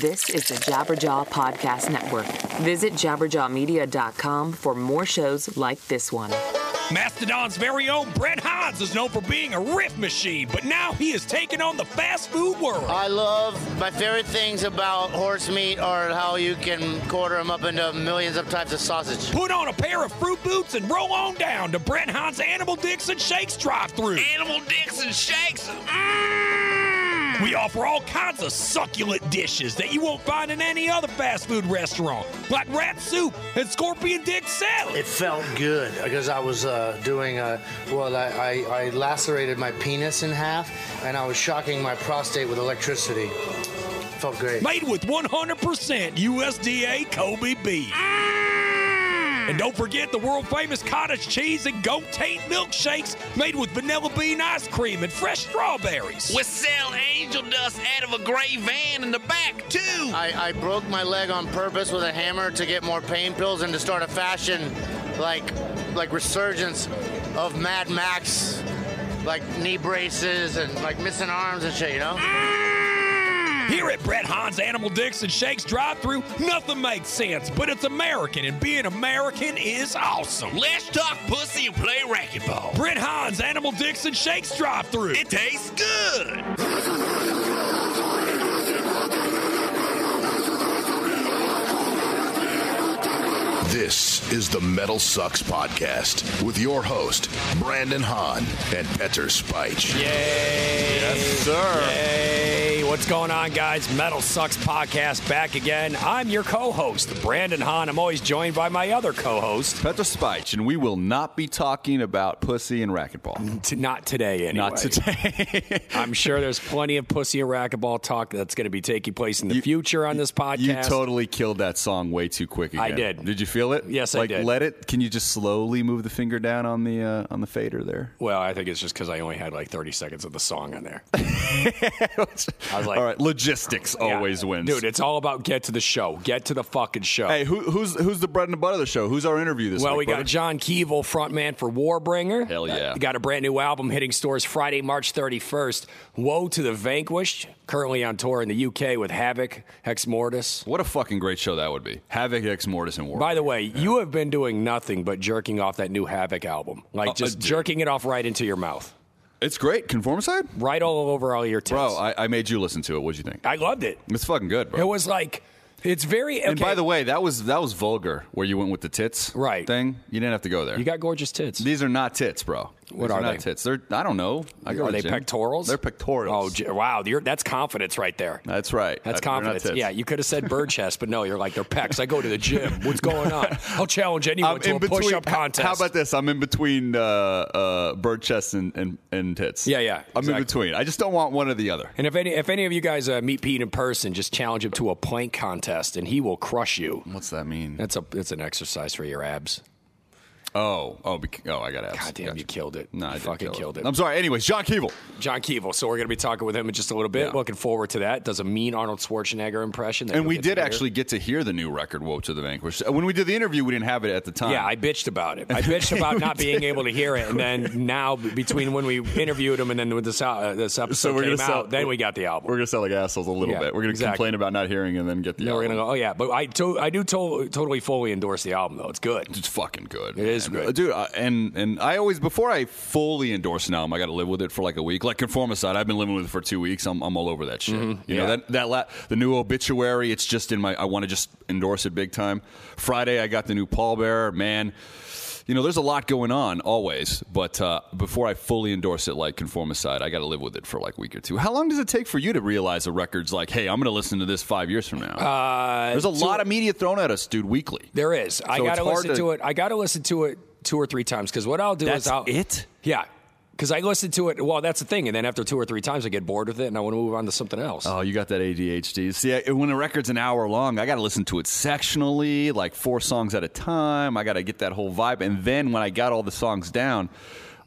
This is the Jabberjaw Podcast Network. Visit jabberjawmedia.com for more shows like this one. Mastodon's very own Brent Hinds is known for being a rip machine, but now he is taking on the fast food world. I love my favorite things about horse meat are how you can quarter them up into millions of types of sausage. Put on a pair of fruit boots and roll on down to Brent Hinds Animal Dixon Shakes drive-through. Animal Dixon Shakes. Mmm. We offer all kinds of succulent dishes that you won't find in any other fast food restaurant, like rat soup and scorpion dick salad. It felt good uh, because I was uh, doing a well. I, I, I lacerated my penis in half, and I was shocking my prostate with electricity. Felt great. Made with 100% USDA Kobe beef. Ah! And don't forget the world famous cottage cheese and goat taint milkshakes made with vanilla bean ice cream and fresh strawberries. We sell angel dust out of a gray van in the back, too. I, I broke my leg on purpose with a hammer to get more pain pills and to start a fashion like like resurgence of Mad Max like knee braces and like missing arms and shit, you know? Mm. Here at Brent Hinds Animal Dixon Shakes drive through nothing makes sense, but it's American, and being American is awesome. Let's talk pussy and play racquetball. Brent Hinds Animal Dixon Shakes drive through It tastes good. This is the Metal Sucks Podcast with your host, Brandon Hahn and Petar Spike. Yay! Yes, sir. Yay! What's going on, guys? Metal Sucks podcast back again. I'm your co-host, Brandon Hahn. I'm always joined by my other co-host. Petar Spike, and we will not be talking about pussy and racquetball. T- not today, anyway. Not today. I'm sure there's plenty of pussy and racquetball talk that's going to be taking place in the You- future on this podcast. you totally killed that song way too quick. Again. I did. Did you feel it? Yes, I like, did. Let it. Can you just slowly move the finger down on the uh, on the fader there? Well, I think it's just because I only had like 30 seconds of the song on there. I was like, All right, logistics yeah. always wins, dude. It's all about get to the show. Get to the fucking show. Hey, who, who's who's the bread and butter of the show? Who's our interview this week? Well, we got brother? John Kevill, frontman for Warbringer. Hell yeah. Uh, got a brand new album hitting stores Friday, March 31st. Woe to the Vanquished, currently on tour in the UK with Havok, Hex Mortis. What a fucking great show that would be. Havok, Hex Mortis, and War. By the way, you have been doing nothing but jerking off that new Havok album. Like Oh, just uh, jerking it off right into your mouth. it's great. Conformicide, Right all over all your tits. bro. I, I made you listen to it. What'd you think? I loved it. It's fucking good, bro. It was like, it's very. Okay, And by the way, that was that was vulgar. Where you went with the tits, Right. Thing. You didn't have to go there. you got gorgeous tits. These are not tits, bro. What These are not they? Tits. They're I don't know. I go Are to they the gym. pectorals? They're pectorals. Oh, j- wow. You're, that's confidence right there. that's right. That's they're not confidence. tits. Yeah, you could have said bird chest, but no, you're like they're pecs. I go to the gym. What's going on? I'll challenge anyone to a push-up contest. How about this? I'm in between uh, uh, bird chest and, and, and tits. Yeah, yeah, I'm exactly. in between. I just don't want one or the other. And if any if any of you guys uh, meet Pete in person, just challenge him to a plank contest, and he will crush you. What's that mean? That's a it's an exercise for your abs. Oh, oh, oh! I got abs. God damn, Gotcha. you killed it. No, I fucking kill killed it. I'm sorry. Anyways, John Kevill. John Kevill. So we're going to be talking with him in just a little bit. Yeah. Looking forward to that. Does a mean Arnold Schwarzenegger impression. that And we did actually get to hear the new record, "Woe to the Vanquished." When we did the interview, we didn't have it at the time. Yeah, I bitched about it. I bitched about not being able to hear it, and then now between when we interviewed him and then with this, uh, this episode so we're came sell, out, then we got the album. We're gonna sound like assholes a little Yeah, bit. We're gonna exactly. complain about not hearing and then get the. Then we're gonna go. Oh yeah, but I to, I do to, totally fully endorse the album though. It's good. It's fucking good. It is man. good. dude. I, and and I always before I fully endorse an album, I got to live with it for like a week. Like Conformicide, I've been living with it for two weeks. I'm, I'm all over that shit. You know Mm-hmm. Yeah. that that la- the new obituary. It's just in my. I want to just endorse it big time. Friday, I got the new pallbearer. Man. You know, there's a lot going on always, but uh, before I fully endorse it like Conformicide, I got to live with it for like a week or two. How long does it take for you to realize a record's like, hey, I'm going to listen to this five years from now? Uh, there's a lot of media thrown at us, dude, weekly. There is. I got to listen to- to, it. I got to listen to it two or three times because what I'll do That's is I'll it? Yeah, because I listen to it. Well, that's the thing, and then after two or three times, I get bored with it and I want to move on to something else. Oh, you got that ADHD. See, I, when a record's an hour long, I got to listen to it sectionally, like four songs at a time. I got to get that whole vibe. And then when I got all the songs down,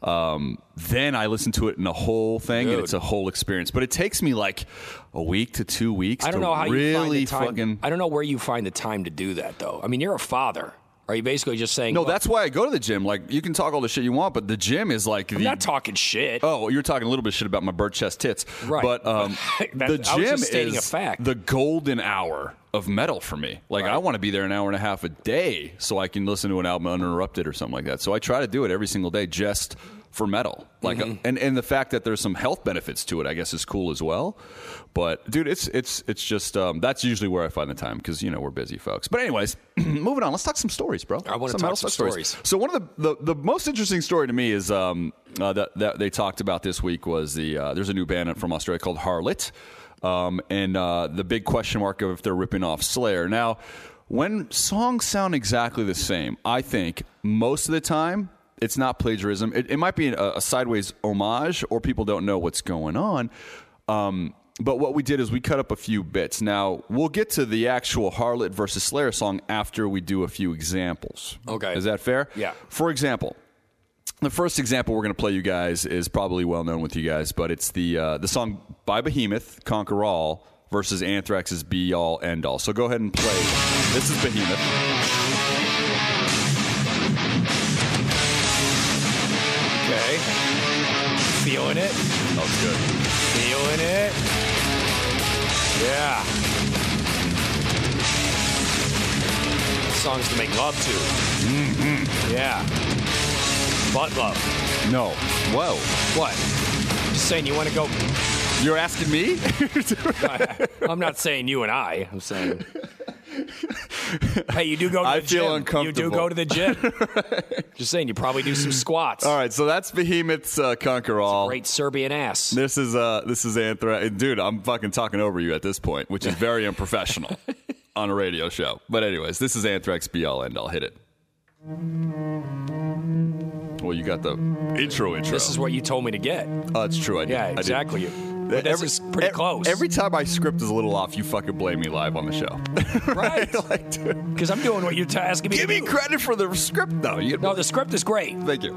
um, then I listen to it in a whole thing, and it's a whole experience. But it takes me like a week to two weeks I don't to know how really you find the time. fucking. I don't know where you find the time to do that, though. I mean, you're a father. Are you basically just saying No, look, that's why I go to the gym. Like you can talk all the shit you want, but the gym is like I'm the not talking shit. Oh, you're talking a little bit of shit about my bird chest tits, Right. But um, the gym is a fact. the golden hour of metal for me. Like I want to be there an hour and a half a day so I can listen to an album uninterrupted or something like that. So I try to do it every single day just for metal. Like Mm-hmm. and and the fact that there's some health benefits to it, I guess, is cool as well. But dude, it's it's it's just um, that's usually where I find the time because you know we're busy folks. But anyways, moving on. Let's talk some stories, bro. I wanna talk metal some suck stories. So one of the, the, the most interesting story to me is um, uh, that, that they talked about this week was the uh, there's a new band from Australia called Harlott, um, and uh, the big question mark of if they're ripping off Slayer. Now, when songs sound exactly the same, I think most of the time it's not plagiarism. It, it might be a, a sideways homage, or people don't know what's going on. Um, but what we did is we cut up a few bits. Now we'll get to the actual Harlott versus Slayer song after we do a few examples. Okay. is that fair? Yeah. For example, the first example we're going to play you guys is probably well known with you guys, but it's the uh, the song by Behemoth, "Conquer All" versus Anthrax's "Be All End All." So go ahead and play. This is Behemoth. Feeling it. Was good. Feeling it. Yeah. Songs to make love to. Mm-hmm. Yeah. Butt love. No. Whoa. What? Just saying you want to go. You're asking me? I'm not saying you and I. I'm saying. Hey, you do go to the I gym. feel You do go to the gym. Just saying, you probably do some squats. All right. So that's Behemoth's uh, "Conquer All." Great Serbian ass. This is uh this is Anthrax. Dude, I'm fucking talking over you at this point, which is very unprofessional on a radio show. But anyways, this is Anthrax Be All End All Hit it. Well, you got the intro intro. This is what you told me to get. Oh, it's true. I did. Yeah, I did. This is pretty close. Every time my script is a little off, you fucking blame me live on the show. right. like, Because I'm doing what you're t- asking me give me do. credit for the script, though. You, No, the script is great, Thank you.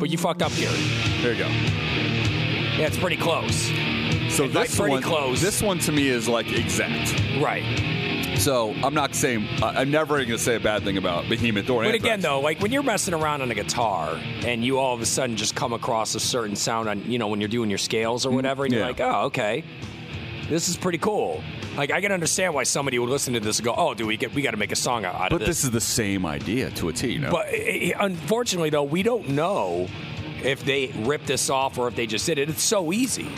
but you fucked up here. There you go. Yeah, it's pretty close. So by this pretty one, close- this one to me is like exact. Right. So I'm not saying I- I'm never going to say a bad thing about Behemoth or But Anthrax. again, though, like when you're messing around on a guitar and you all of a sudden just come across a certain sound on, you know, when you're doing your scales or mm-hmm. whatever, and you're like, oh, okay, this is pretty cool. Like I can understand why somebody would listen to this and go, oh, do we get we got to make a song out But of this But this is the same idea to a T, you know? But unfortunately, though, we don't know if they ripped this off or if they just did it. It's so easy.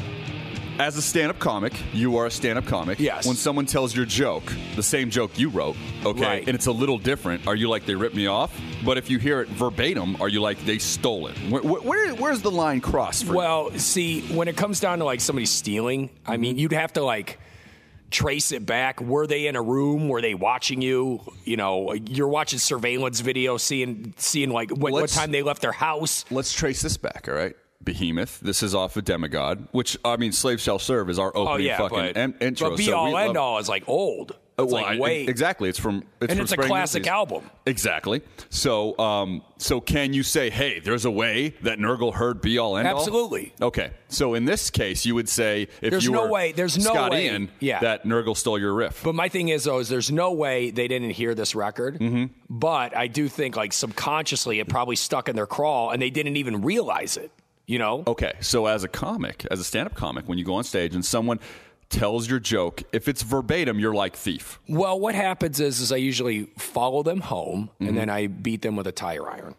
As a stand-up comic, you are a stand-up comic. Yes. When someone tells your joke, the same joke you wrote, okay, Right. and it's a little different, are you like they ripped me off? But if you hear it verbatim, are you like they stole it? Where, where, where's the line crossed for you? Well, see, when it comes down to like somebody stealing, I mean, mm-hmm. you'd have to like trace it back. Were they in a room? Were they watching you? You know, you're watching surveillance video, seeing seeing like what, what time they left their house. Let's trace this back, all right? Behemoth. This is off of Demigod, which I mean, "Slave Shall Serve" is our Oh opening yeah, fucking but, en- intro. but be so all end all is like old. It's well, like wait, exactly. It's from it's and from it's a classic Ulysses. album. Exactly. So, um, so can you say, hey, there's a way that Nergal heard be all end all? Absolutely. Okay. So in this case, you would say if There's you no were way- there's no Scott way- Ian, yeah. that Nergal stole your riff. But my thing is, though, is there's no way they didn't hear this record. Mm-hmm. But I do think, like subconsciously, it probably stuck in their crawl, and they didn't even realize it. You know? okay. So as a comic, as a stand-up comic, when you go on stage and someone tells your joke, if it's verbatim, you're like thief. Well, what happens is, is I usually follow them home, Mm-hmm. and then I beat them with a tire iron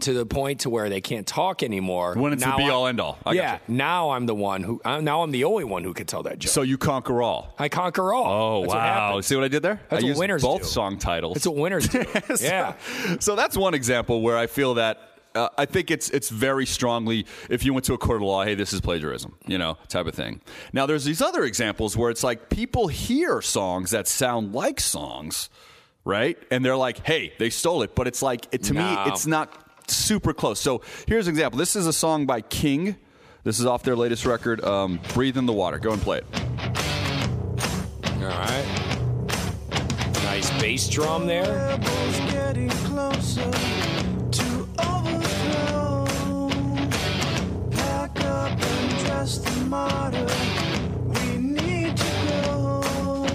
to the point to where they can't talk anymore. Mm. When it's the be I- all end all. I yeah. Now I'm the one who. I'm, now I'm the only one who can tell that joke. So you conquer all. I conquer all. Oh That's wow! happens. See what I did there? That's I what winners both do. song titles. That's what winners do. yeah. So that's one example where I feel that uh, I think it's it's very strongly if you went to a court of law, hey, this is plagiarism, you know, type of thing. Now there's these other examples where it's like people hear songs that sound like songs, right? And they're like, hey, they stole it, but it's like it, to No. me, it's not super close. So here's an example. This is a song by King. This is off their latest record, um, "Breathe in the Water." Go and play it. All right. Nice bass drum there. And dress the martyr. We need to go.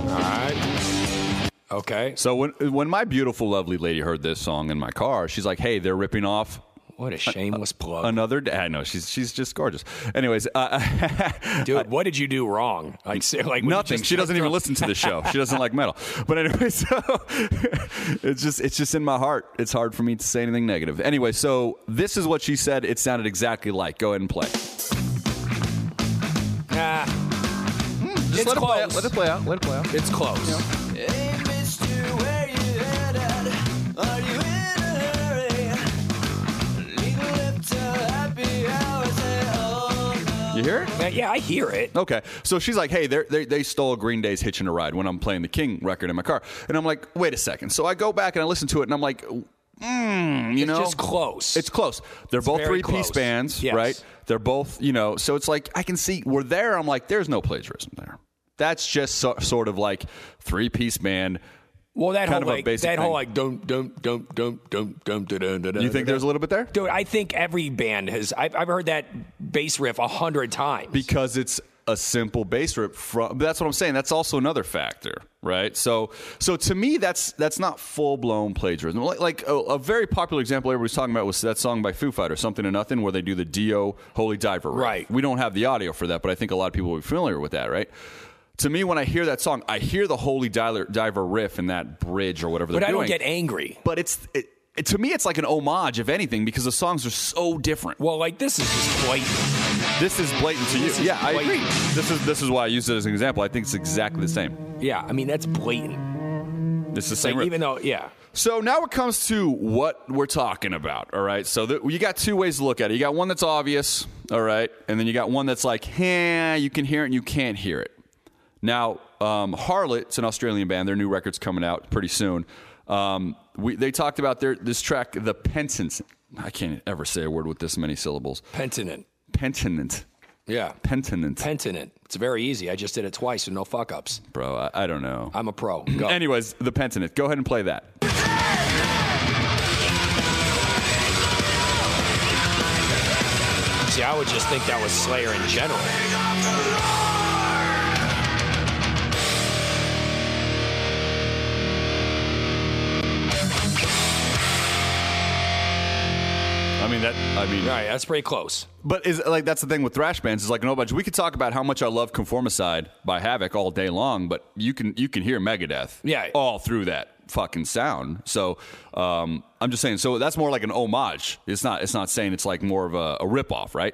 All right. Okay. So when when my beautiful, lovely lady heard this song in my car, she's like, "Hey, they're ripping off." What a shameless plug. Another day. I know she's she's just gorgeous. Anyways, uh, Dude, what did you do wrong? Like, say, like nothing. She doesn't even listen to the show. She doesn't like metal. But anyway, so it's just it's just in my heart. It's hard for me to say anything negative. Anyway, so this is what she said. It sounded exactly like. Go ahead and play. Just It's let it play out. Let it play out. Let it play out. it's close. Hey, mister, where you headed? Are you in a hurry? Legal left till happy hours. Say, oh. You hear it? Yeah, yeah, I hear it. Okay, so she's like, "Hey, they're, they they stole Green Day's "Hitching a Ride" when I'm playing the King record in my car," and I'm like, "Wait a second. So I go back and I listen to it, and I'm like, mm, you know It's know, just close. It's close. They're both very three piece close. bands, Yes. right? They're both, you know, so it's like I can see we're there. I'm like, there's no plagiarism there that's just so, sort of like three piece man. Well, that kind whole like, that thing. whole like don't don't don't don't don't don't da. You think there's a little bit there, dude? I think every band has. I've, I've heard that bass riff a hundred times because it's a simple bass riff. From that's what I'm saying. That's also another factor, right? So so to me, that's that's not full blown plagiarism. Like, like a, a, very popular example everybody's talking about was that song by Foo Fighters, "Something to Nothing," where they do the Dio "Holy Diver." Riff. Right. We don't have the audio for that, but I think a lot of people will be familiar with that, right? To me when I hear that song I hear the Holy Diver, Diver riff in that bridge or whatever but I don't get angry. but it's it, it- to me it's like an homage if anything because the songs are so different Well, like this is just blatant. this is blatant to you yeah I agree this is this is why I use it as an example I think it's exactly the same Yeah, I mean that's blatant. It's the Like same. riff. even though, yeah, so now it comes to what we're talking about. All right. So the, you got two ways to look at it. You got one that's obvious. All right, and then you got one that's like, eh, you can hear it and you can't hear it. Now, um, Harlott, it's an Australian band. Their new record's coming out pretty soon. Um, we, they talked about their this track, the Pentant. I can't ever say a word with this many syllables. pentinent. Pentant. Yeah, Pentant. pentinent. It's very easy. I just did it twice with no fuck ups. Bro, I, I don't know. I'm a pro. Go. Anyways, the Pentant. Go ahead and play that. See, I would just think that was Slayer in general. I mean that. I mean, Right, that's pretty close. But is like that's the thing with thrash bands is like no bunch. We could talk about how much I love Conformicide by Havok all day long, but you can you can hear Megadeth Yeah. all through that fucking sound. So um, I'm just saying. So that's more like an homage. It's not. It's not saying it's like more of a, a ripoff, right?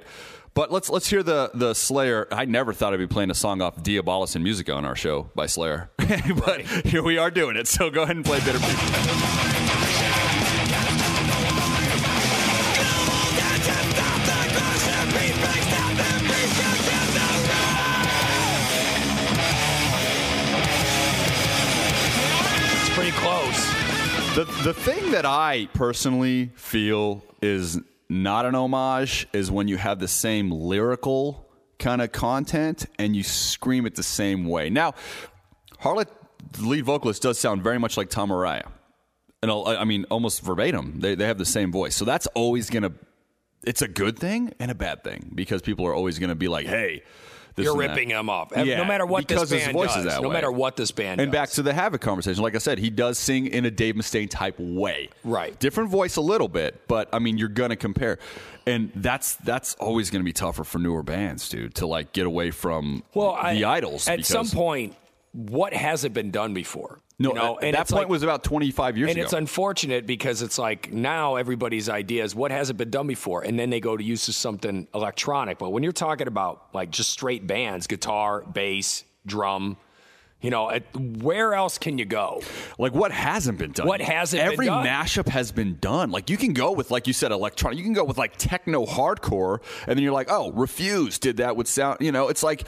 But let's let's hear the the Slayer. I never thought I'd be playing a song off Diabolus in Musica on our show by Slayer, but here we are doing it. So go ahead and play Bitter Peace. The the thing that I personally feel is not an homage is when you have the same lyrical kind of content and you scream it the same way. Now, Harlott, the lead vocalist, does sound very much like Tom Araya. And I mean, almost verbatim. They they have the same voice, so that's always gonna. It's a good thing and a bad thing because people are always gonna be like, "Hey." You're ripping him off. Yeah, no matter what this his band does. no way. matter what this band And does. back to the Havok conversation, like I said, he does sing in a Dave Mustaine type way. Right. Different voice a little bit, but I mean, you're gonna compare, and that's that's always gonna be tougher for newer bands, dude, to like get away from well, I, the idols. At some point, what hasn't been done before? no, you know, and that point like- was about 25 years and ago. And it's unfortunate because it's like now everybody's idea is what hasn't been done before, and then they go to use of something electronic. But when you're talking about like just straight bands, guitar, bass, drum, you know, where else can you go? like what hasn't been done? What hasn't been Every mashup has been done. Like you can go with, like you said, electronic. You can go with like techno hardcore, and then you're like, oh, Refuse did that with sound. You know, it's like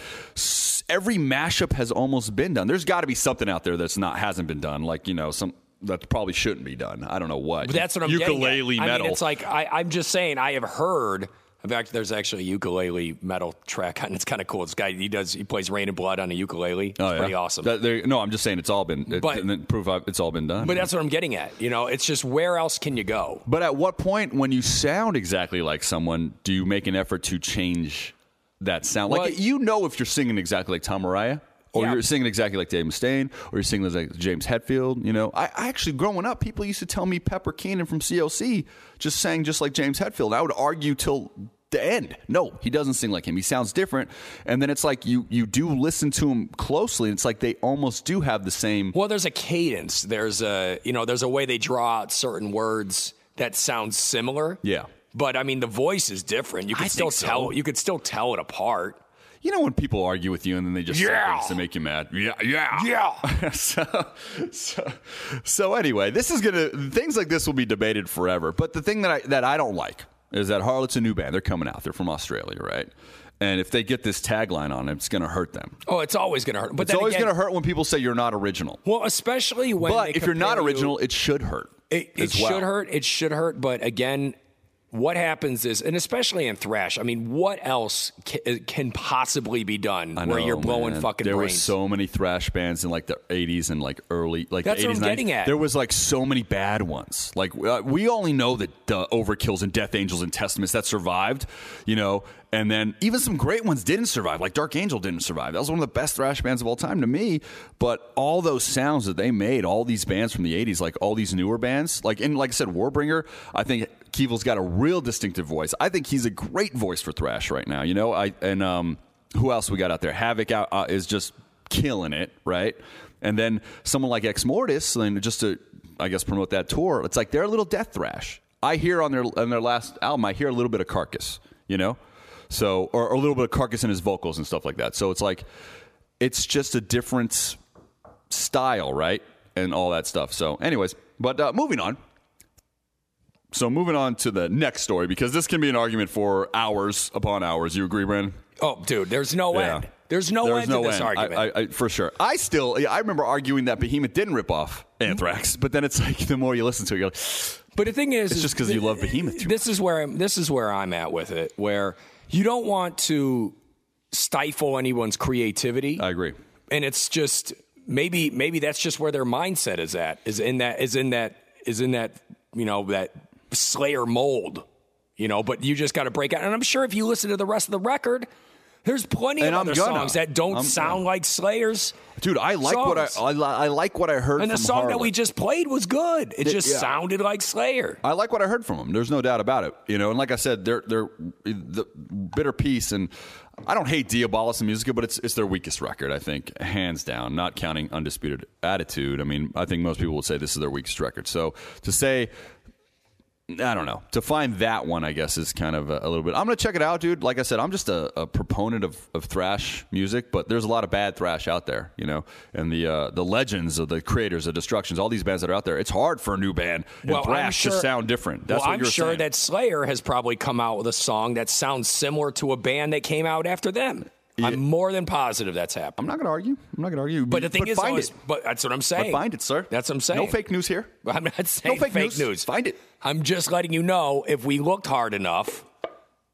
every mashup has almost been done. There's got to be something out there that's not hasn't been done. Like you know, some that probably shouldn't be done. I don't know what. But that's what I'm ukulele getting at. metal. I mean, it's like I, I'm just saying I have heard. In fact, there's actually a ukulele metal track, and it's kind of cool. This guy he does he plays Raining Blood on a ukulele. It's Oh, yeah. pretty awesome. That- there- no, I'm just saying it's all been. It, But- proof I've- it's all been done. but that's what I'm getting at. You know, it's just where else can you go? But at what point, when you sound exactly like someone, do you make an effort to change that sound? Like you know, if you're singing exactly like Tom Araya, or Yeah. you're singing exactly like Dave Mustaine, or you're singing like James Hetfield. You know, I, I actually growing up, people used to tell me Pepper Keenan from COC just sang just like James Hetfield. I would argue till the end. No, he doesn't sing like him. He sounds different. And then it's like you you do listen to him closely. And it's like they almost do have the same. Well, there's a cadence. There's a you know there's a way they draw out certain words that sound similar. Yeah. But I mean, the voice is different. You I could still so. tell. You could still tell it apart. You know when people argue with you and then they just say Yeah. things to make you mad. Yeah, yeah, Yeah. so, so, so anyway, this is gonna things like this will be debated forever. But the thing that I that I don't like is that Harlott's a new band. They're coming out. They're from Australia, right? And if they get this tagline on, it, it's gonna hurt them. Oh, it's always going to hurt. But it's always gonna hurt when people say you're not original. Well, especially when. but if you're not compare you- original, it should hurt. It, it as well. should hurt. It should hurt. But again, what happens is, and especially in thrash, I mean, what else can, can possibly be done I where you're blowing man. fucking There were so many thrash bands in like the 80s and like early like That's the 80s. what I'm 90s. getting at. There was like so many bad ones. Like uh, we only know that uh, Overkills and Death Angels and Testaments that survived, you know, and then even some great ones didn't survive. Like Dark Angel didn't survive. That was one of the best thrash bands of all time to me. But all those sounds that they made, all these bands from the 80s, like all these newer bands, like and like I said, Warbringer, I think Kevill's got a real distinctive voice. I think he's a great voice for thrash right now. You know, I and um, who else we got out there? Havok out uh, is just killing it, right? And then someone like Exmortus, and just to I guess promote that tour, it's like they're a little death thrash. I hear on their on their last album, I hear a little bit of Carcass, you know, so or, or a little bit of Carcass in his vocals and stuff like that. So it's like it's just a different style, right, and all that stuff. So, anyways, but uh, moving on. So moving on to the next story because this can be an argument for hours upon hours. You agree, Brandon? oh, dude, there's no Yeah. end. There's no There's end to this end. Argument. I, I, for sure. I still, yeah, I remember arguing that Behemoth didn't rip off hmm? Anthrax, but then it's like the more you listen to it, you're like, But the thing is, It's is just 'cause you love Behemoth This is where I'm, this is where I'm at with it. Where you don't want to stifle anyone's creativity, I agree. and it's just maybe maybe that's just where their mindset is at. Is in that is in that is in that you know that Slayer mold. You know, but you just got to break out. And I'm sure if you listen to the rest of the record, there's plenty And of I'm other gonna. songs that don't I'm- sound like Slayer's. Dude, I like what I. I, I like what I heard And the from song that we just played was good. It just yeah. sounded like Slayer. I like what I heard from them. There's no doubt about it. You know, and like I said, they're they're the bitter peace, and I don't hate Diabolus in Musica, but it's it's their weakest record, I think, hands down. Not counting Undisputed Attitude. I mean, I think most people would say this is their weakest record. So to say. I don't know. To find that one, I guess, is kind of a, a little bit. I'm going to check it out, dude. Like I said, I'm just a, a proponent of, of thrash music, but there's a lot of bad thrash out there, you know. And the uh, the legends of the Kreators, the destructions, all these bands that are out there. It's hard for a new band and Well, thrash sure- to sound different. That's well, what I'm sure saying. that Slayer has probably come out with a song that sounds similar to a band that came out after them. I'm more than positive that's happened. I'm not going to argue. I'm not going to argue. But the thing is, find always, it. but that's what I'm saying. But find it, sir. That's what I'm saying. No fake news here. I'm not saying no fake news. Find it. I'm just letting you know if we looked hard enough.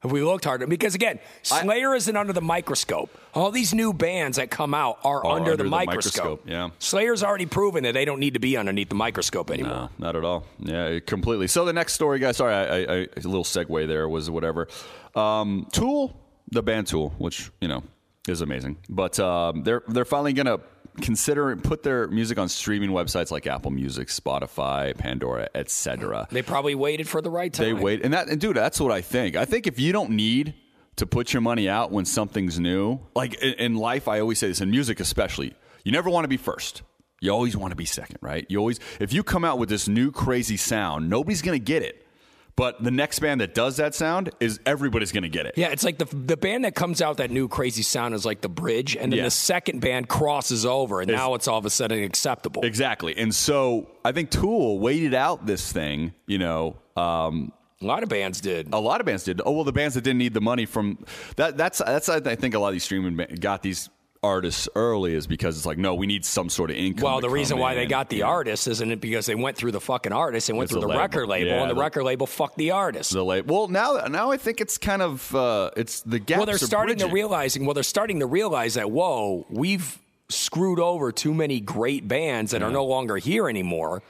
If we looked hard, enough. because again, Slayer isn't under the microscope. All these new bands that come out are, Are under, under the, the microscope. microscope, yeah. Slayer's already proven that they don't need to be underneath the microscope anymore. No, not at all. Yeah, completely. So the next story, guys. Sorry, I, I, I, a little segue there was whatever. Um, Tool, the band Tool, which you know is amazing, but um, they're they're finally gonna consider put their music on streaming websites like Apple Music, Spotify, Pandora, etc. They probably waited for the right time. They wait, and that, and dude, that's what I think. I think if you don't need to put your money out when something's new, like in, in life, I always say this, in music especially, you never want to be first. You always want to be second, right? You always, if you come out with this new crazy sound, nobody's going to get it. But the next band that does that sound is everybody's going to get it. Yeah, it's like the the band that comes out that new crazy sound is like the bridge, and then Yeah. the second band crosses over, and now it's all of a sudden acceptable. Exactly. And so I think Tool waited out this thing, you know, um, A lot of bands did. A lot of bands did. Oh well, the bands that didn't need the money from that. That's that's I think a lot of these streaming got these artists early is because it's like no, we need some sort of income. Well, the reason why in they got the know, isn't it because they went through the fucking artists and went It's through the label. record label, Yeah, and the, the- record label fucked the artists. The late. Well, now now I think it's kind of uh, it's the gaps. well, they're starting to realizing. Well, they're starting to realize that whoa, we've screwed over too many great bands that are no longer here anymore.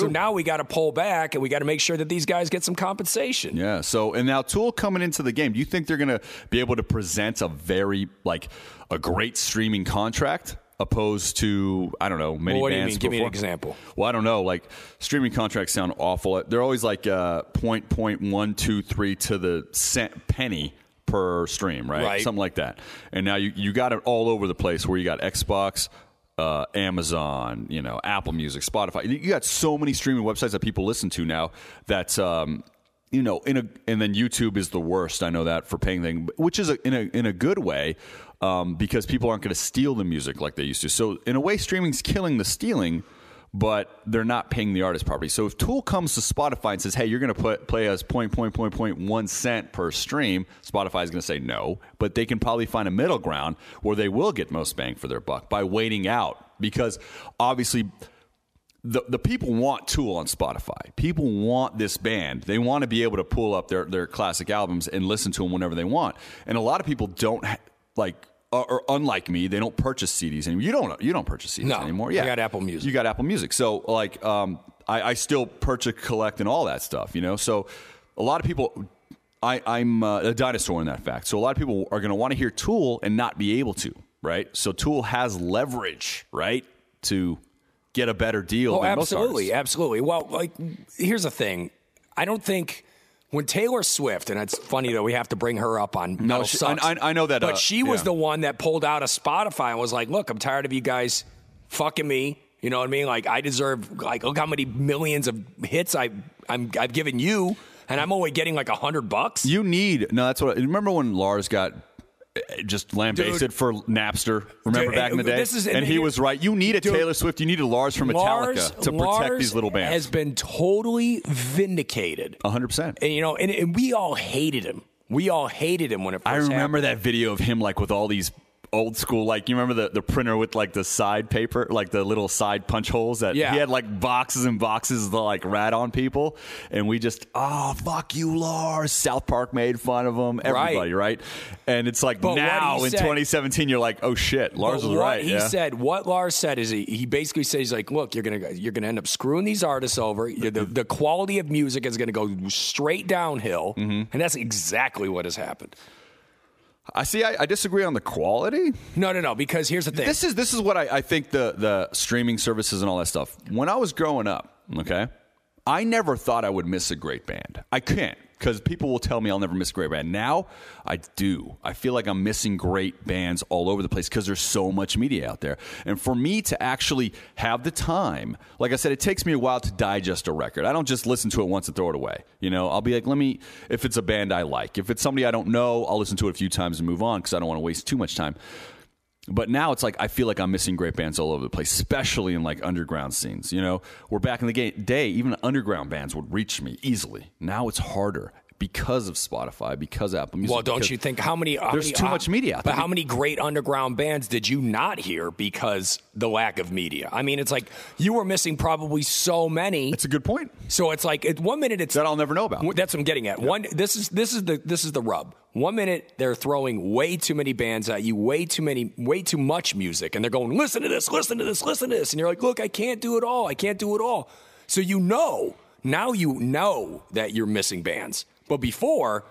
So now we got to pull back and we got to make sure that these guys get some compensation. Yeah. So and now Tool coming into the game. Do you think they're going to be able to present a very like a great streaming contract? opposed to I don't know many Well, what do you bands mean? Give me an example. Well, I don't know. Like streaming contracts sound awful. They're always like uh, point point one two three to the cent penny per stream, right? Right. Something like that. And now you you got it all over the place where you got Xbox. Uh, Amazon, you know, Apple Music, Spotify. You got so many streaming websites that people listen to now. That um, you know, in a and then YouTube is the worst. I know that for paying thing, which is a, in a in a good way um, because people aren't going to steal the music like they used to. So in a way, streaming's killing the stealing, but they're not paying the artist properly. So if Tool comes to Spotify and says, "Hey, you're going to put play us point point point point one cent per stream," Spotify is going to say no, but they can probably find a middle ground where they will get most bang for their buck by waiting out because obviously the, the people want Tool on Spotify. People want this band. They want to be able to pull up their, their classic albums and listen to them whenever they want. And a lot of people don't ha- like, or, or unlike me, they don't purchase CDs anymore. You don't. You don't purchase CDs No, anymore. I Yeah, got Apple Music. You got Apple Music. So like, um, I, I still purchase, collect, and all that stuff. You know, so a lot of people. I, I'm uh, a dinosaur in that fact. So a lot of people are going to want to hear Tool and not be able to, right? So Tool has leverage, right, to get a better deal. Oh, absolutely, absolutely. Well, like, here's the thing. I don't think when Taylor Swift, and it's funny that we have to bring her up on No, Metal she- Sucks, I- I- know that, but uh, she was yeah. the one that pulled out of Spotify and was like, "Look, I'm tired of you guys fucking me." You know what I mean? Like, I deserve like look how many millions of hits I I'm I've given you, and I'm only getting like a hundred bucks. You need no. That's what. I, Remember when Lars got just lambasted Dude. for Napster? Remember Dude, back in the day? is- and he was right. You need a Dude, Taylor Swift. You need a Lars from Metallica Lars, to protect Lars these little bands. has been totally vindicated. hundred percent. And you know, and, and we all hated him. We all hated him when it first I remember happened. that video of him like with all these old school like you remember the, the printer with like the side paper like the little side punch holes that Yeah. he had like boxes and boxes to like rat on people and we just oh fuck you Lars South Park made fun of him everybody right, and it's like But now in said- 2017 you're like oh shit Lars was right He yeah. said what Lars said is he, he basically says he's like, look, you're gonna you're gonna end up screwing these artists over. The, the quality of music is gonna go straight downhill, Mm-hmm. and that's exactly what has happened. I see I, I disagree on the quality No, no, no. Because here's the thing. This is this is what I, I think the the streaming services and all that stuff. When I was growing up, okay, I never thought I would miss a great band. I can't because people will tell me I'll never miss a great band. Now I do. I feel like I'm missing great bands all over the place because there's so much media out there. And for me to actually have the time, like I said, it takes me a while to digest a record. I don't just listen to it once and throw it away. You know, I'll be like, let me. If it's a band I like, if it's somebody I don't know, I'll listen to it a few times and move on because I don't want to waste too much time. But now it's like I feel like I'm missing great bands all over the place, especially in like underground scenes. You know, where back in the day, even underground bands would reach me easily. Now it's harder because of Spotify, because Apple Music. well, don't you think how many? how There's many- too how- much media out But how many great underground bands did you not hear because the lack of media? I mean, it's like you were missing probably so many. It's a good point So it's like at one minute it's that I'll never know about. That's what I'm getting at. One, this is this is the this is the rub. One minute they're throwing way too many bands at you, way too many, way too much music, and they're going, "Listen to this, listen to this, listen to this," and you're like, "Look, I can't do it all. I can't do it all." So you know now you know that you're missing bands, but before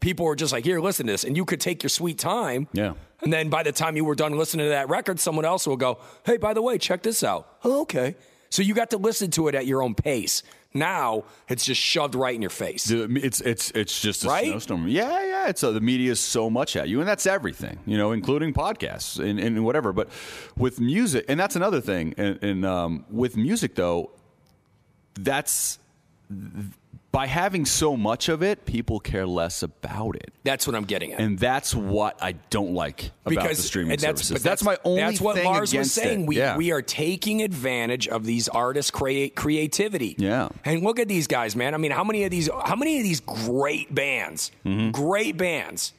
people were just like, "Here, listen to this," and you could take your sweet time. Yeah. And then by the time you were done listening to that record, someone else will go, "Hey, by the way, check this out." Oh, okay. So you got to listen to it at your own pace. Now it's just shoved right in your face. It's it's it's just a Right? snowstorm. Yeah, yeah. It's uh, the media is so much at you, and that's everything. You know, including podcasts and, and whatever. But with music, and that's another thing. And, and um, with music, though, that's by having so much of it, people care less about it. That's what I'm getting at. And that's what I don't like about the streaming that's, services. but that's, my only thing. That's what thing Lars was saying. it. We yeah. we are taking advantage of these artists' create creativity. Yeah. And look at these guys, man. I mean, how many of these how many of these great bands, Mm-hmm. great bands,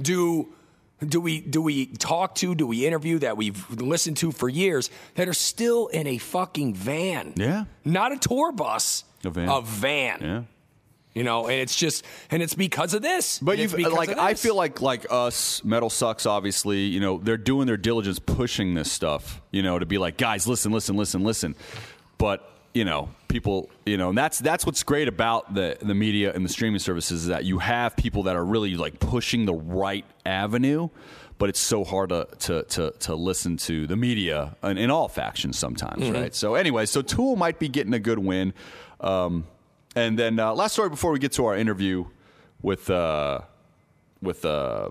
do do we do we talk to? Do we interview that we've listened to for years that are still in a fucking van? Yeah. Not a tour bus. A van. A van. yeah. You know, and it's just and it's because of this. But you've like I feel like like us, Metal Sucks. Obviously, you know they're doing their diligence, pushing this stuff. You know to be like, guys, listen, listen, listen, listen. But you know, people, you know, and that's that's what's great about the the media and the streaming services is that you have people that are really like pushing the right avenue. but it's so hard to to to, to listen to the media in, in all factions sometimes, Mhm. right? So anyway, so Tool might be getting a good win. Um, and then uh, last story before we get to our interview with uh, with uh,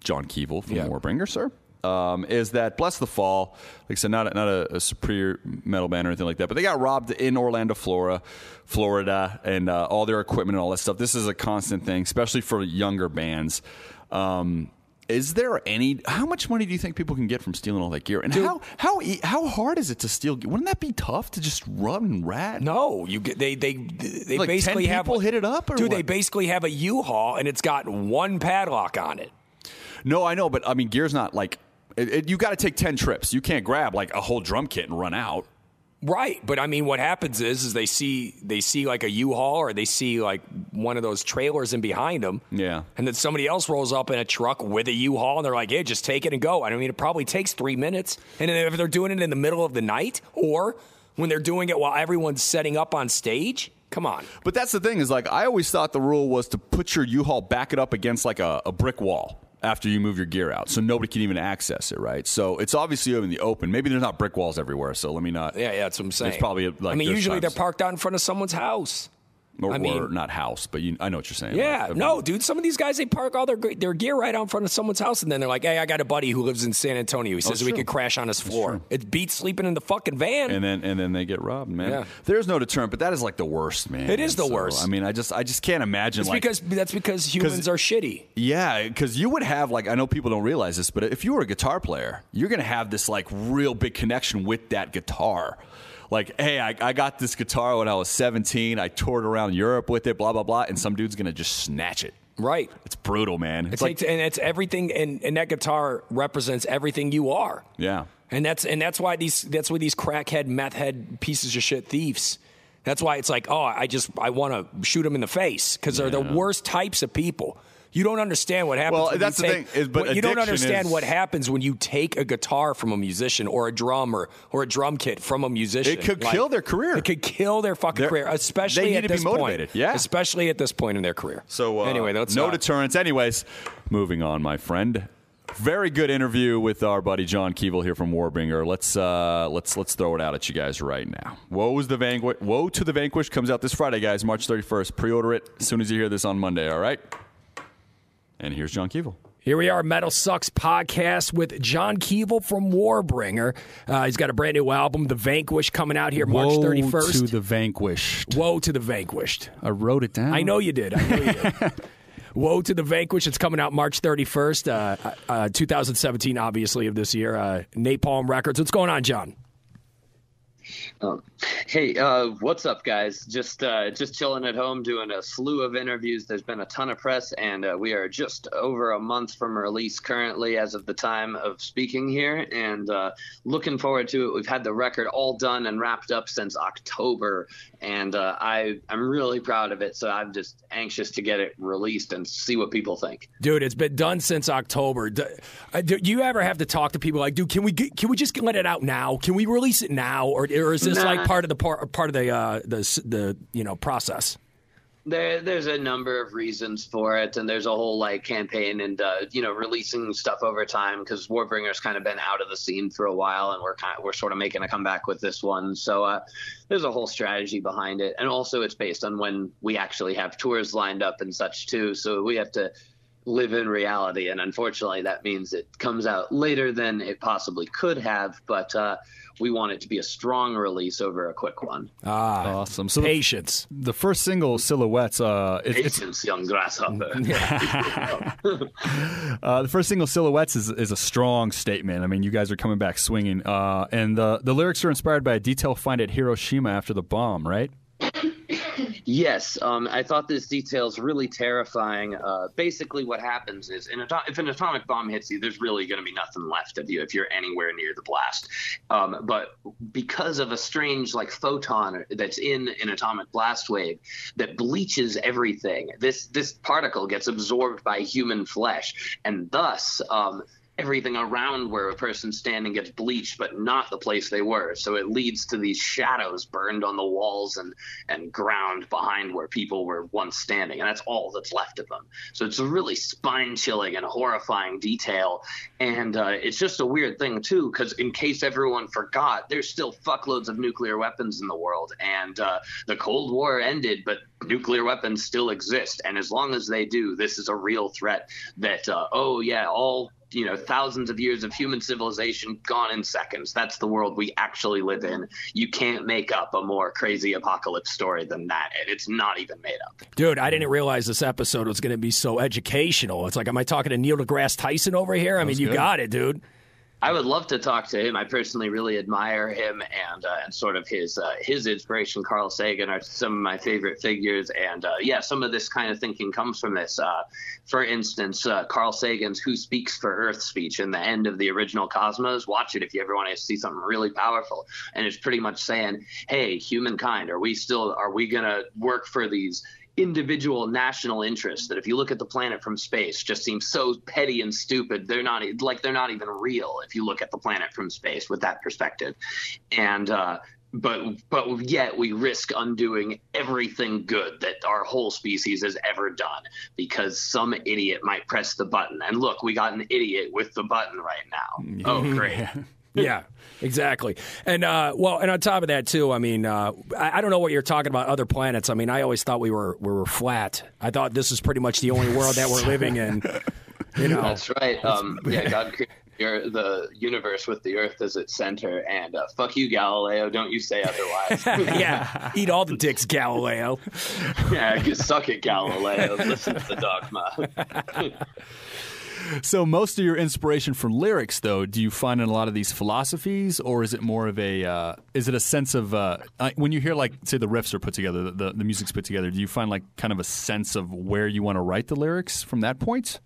John Kevill from Warbringer, sir. Um, is that Bless the Fall? Like I said, not a, not a, a superior metal band or anything like that, but they got robbed in Orlando, Florida, Florida, and uh, all their equipment and all that stuff. This is a constant thing, especially for younger bands. Um, is there any? How much money do you think people can get from stealing all that gear? And how how e- how hard is it to steal? gear? Wouldn't that be tough to just run and rat? No, you get they they they Like 10 basically have people hit it up, or dude. They basically have a U-Haul and it's got one padlock on it. No, I know, but I mean, gear's not like it, it- you got to take ten trips. You can't grab like a whole drum kit and run out. Right, but I mean, what happens is, is they see they see like a U-Haul or they see like one of those trailers in behind them. Yeah. and then somebody else rolls up in a truck with a U-Haul, and they're like, "Hey, just take it and go." I mean, it probably takes three minutes, and then if they're doing it in the middle of the night or when they're doing it while everyone's setting up on stage, come on. But that's the thing is like I always thought the rule was to put your U-Haul back it up against like a, a brick wall after you move your gear out, so nobody can even access it. Right. So it's obviously in the open. Maybe there's not brick walls everywhere. So let me not. Yeah, yeah, that's what I'm saying. It's probably like I mean, usually times- they're parked out in front of someone's house. Or, I mean- or not house, but you, I know what you're saying. Yeah, no, dude. Some of these guys they park all their their gear right out in front of someone's house, and then they're like, "Hey, I got a buddy who lives in San Antonio. He oh, says we true. could crash on his floor." It beats sleeping in the fucking van. and then and then they get robbed, man. Yeah. There's no deterrent, but that is like the worst, man. It is the So, worst. I mean, I just I just can't imagine it's like because that's because humans are shitty. Yeah, because you would have like I know people don't realize this, but if you were a guitar player, you're gonna have this like real big connection with that guitar. Like, hey, I, I got this guitar when I was 17. I toured around Europe with it, blah blah blah, and some dude's gonna just snatch it. Right. It's brutal, man. It's It's like, like, and it's everything, and, and that guitar represents everything you are. yeah, And that's and that's why these that's why these crackhead meth head pieces of shit thieves. That's why it's like, oh, I just I want to shoot them in the face because they're the worst types of people. You don't understand what happens. Well, when that's you the take, thing, is- but you don't understand is- what happens when you take a guitar from a musician or a drummer or a drum kit from a musician. It could kill their career. It could kill their fucking They're- career, especially they need at to be this motivated, point. yeah. especially at this point in their career. So uh, anyway, that's no uh, deterrence. Anyways, moving on, my friend. Very good interview with our buddy John Kevill here from Warbringer. Let's uh, let's let's throw it out at you guys right now. Woe is the. Woe to the vanquished comes out this Friday, guys, March 31st. Pre-order it as soon as you hear this on Monday. All right. And here's John Kevill. Here we are, Metal Sucks podcast with John Kevill from Warbringer. Uh, he's got a brand new album, The Vanquish, coming out here March Woe 31st. to the vanquished. Woe to the Vanquished. I wrote it down. I know you did. I know you did. Woe to the Vanquish. It's coming out March 31st, uh, uh, 2017, obviously, of this year. Uh, Napalm Records. What's going on, John? Um, hey, uh, what's up, guys? Just uh, just chilling at home, doing a slew of interviews. There's been a ton of press, and uh, we are just over a month from release currently, as of the time of speaking here, and uh, looking forward to it. We've had the record all done and wrapped up since October, and uh, I I'm really proud of it. So I'm just anxious to get it released and see what people think. Dude, it's been done since October. Do, uh, do you ever have to talk to people like, dude, can we get, can we just let it out now? Can we release it now, or, or is this Nah. like part of the part part of the uh, the the you know process? There, there's a number of reasons for it, and there's a whole like campaign and uh, you know releasing stuff over time because Warbringer's kind of been out of the scene for a while, and we're kind of, we're sort of making a comeback with this one. So uh, there's a whole strategy behind it, and also it's based on when we actually have tours lined up and such too. So we have to live in reality, and unfortunately that means it comes out later than it possibly could have. But uh, we want it to be a strong release over a quick one. Ah, awesome. So patience. The, first single, Silhouettes. Uh, it, it's Patience, young grasshopper. uh, the first single, Silhouettes, is, is a strong statement. I mean, you guys are coming back swinging, uh, and the the lyrics are inspired by a detail find at Hiroshima after the bomb, right? Yes, um, I thought this detail's really terrifying. Uh, basically, what happens is, an ato- if an atomic bomb hits you, there's really going to be nothing left of you if you're anywhere near the blast. Um, but because of a strange, like photon that's in an atomic blast wave that bleaches everything, this this particle gets absorbed by human flesh, and thus. Um, everything around where a person's standing gets bleached, but not the place they were. So it leads to these shadows burned on the walls and and ground behind where people were once standing, and that's all that's left of them. So it's a really spine chilling and horrifying detail, and uh, it's just a weird thing too, because in case everyone forgot, there's still fuckloads of nuclear weapons in the world, and uh, the Cold War ended, but nuclear weapons still exist, and as long as they do, this is a real threat. That uh, oh yeah, all you know thousands of years of human civilization gone in seconds that's the world we actually live in you can't make up a more crazy apocalypse story than that and it's not even made up Dude, I didn't realize this episode was going to be so educational. It's like, am I talking to Neil deGrasse Tyson over here? I mean, you good. got it, dude. I would love to talk to him. I personally really admire him and uh, and sort of his uh, his inspiration. Carl Sagan are some of my favorite figures, and uh, yeah, some of this kind of thinking comes from this. Uh, for instance, uh, Carl Sagan's "Who Speaks for Earth" speech in the end of the original Cosmos. Watch it if you ever want to see something really powerful, and it's pretty much saying, "Hey, humankind, are we still are we gonna work for these?" Individual national interests that if you look at the planet from space just seem so petty and stupid. They're not like they're not even real if you look at the planet from space with that perspective. And uh but but yet we risk undoing everything good that our whole species has ever done because some idiot might press the button. And look we got an idiot with the button right now. Oh great yeah, exactly. And uh, well, and on top of that too, I mean, uh, I, I don't know what you're talking about other planets. I mean, I always thought we were we were flat. I thought this is pretty much the only world that we're living in. You know, That's right. Um, yeah, God created your- the universe with the Earth as its center, and uh, fuck you, Galileo. Don't you say otherwise. yeah, eat all the dicks, Galileo. yeah, you suck it, Galileo. Listen to the dogma. So most of your inspiration for lyrics, though, do you find in a lot of these philosophies, or is it more of a uh, is it a sense of uh, when you hear like say the riffs are put together, the, the the music's put together? Do you find like kind of a sense of where you want to write the lyrics from that point?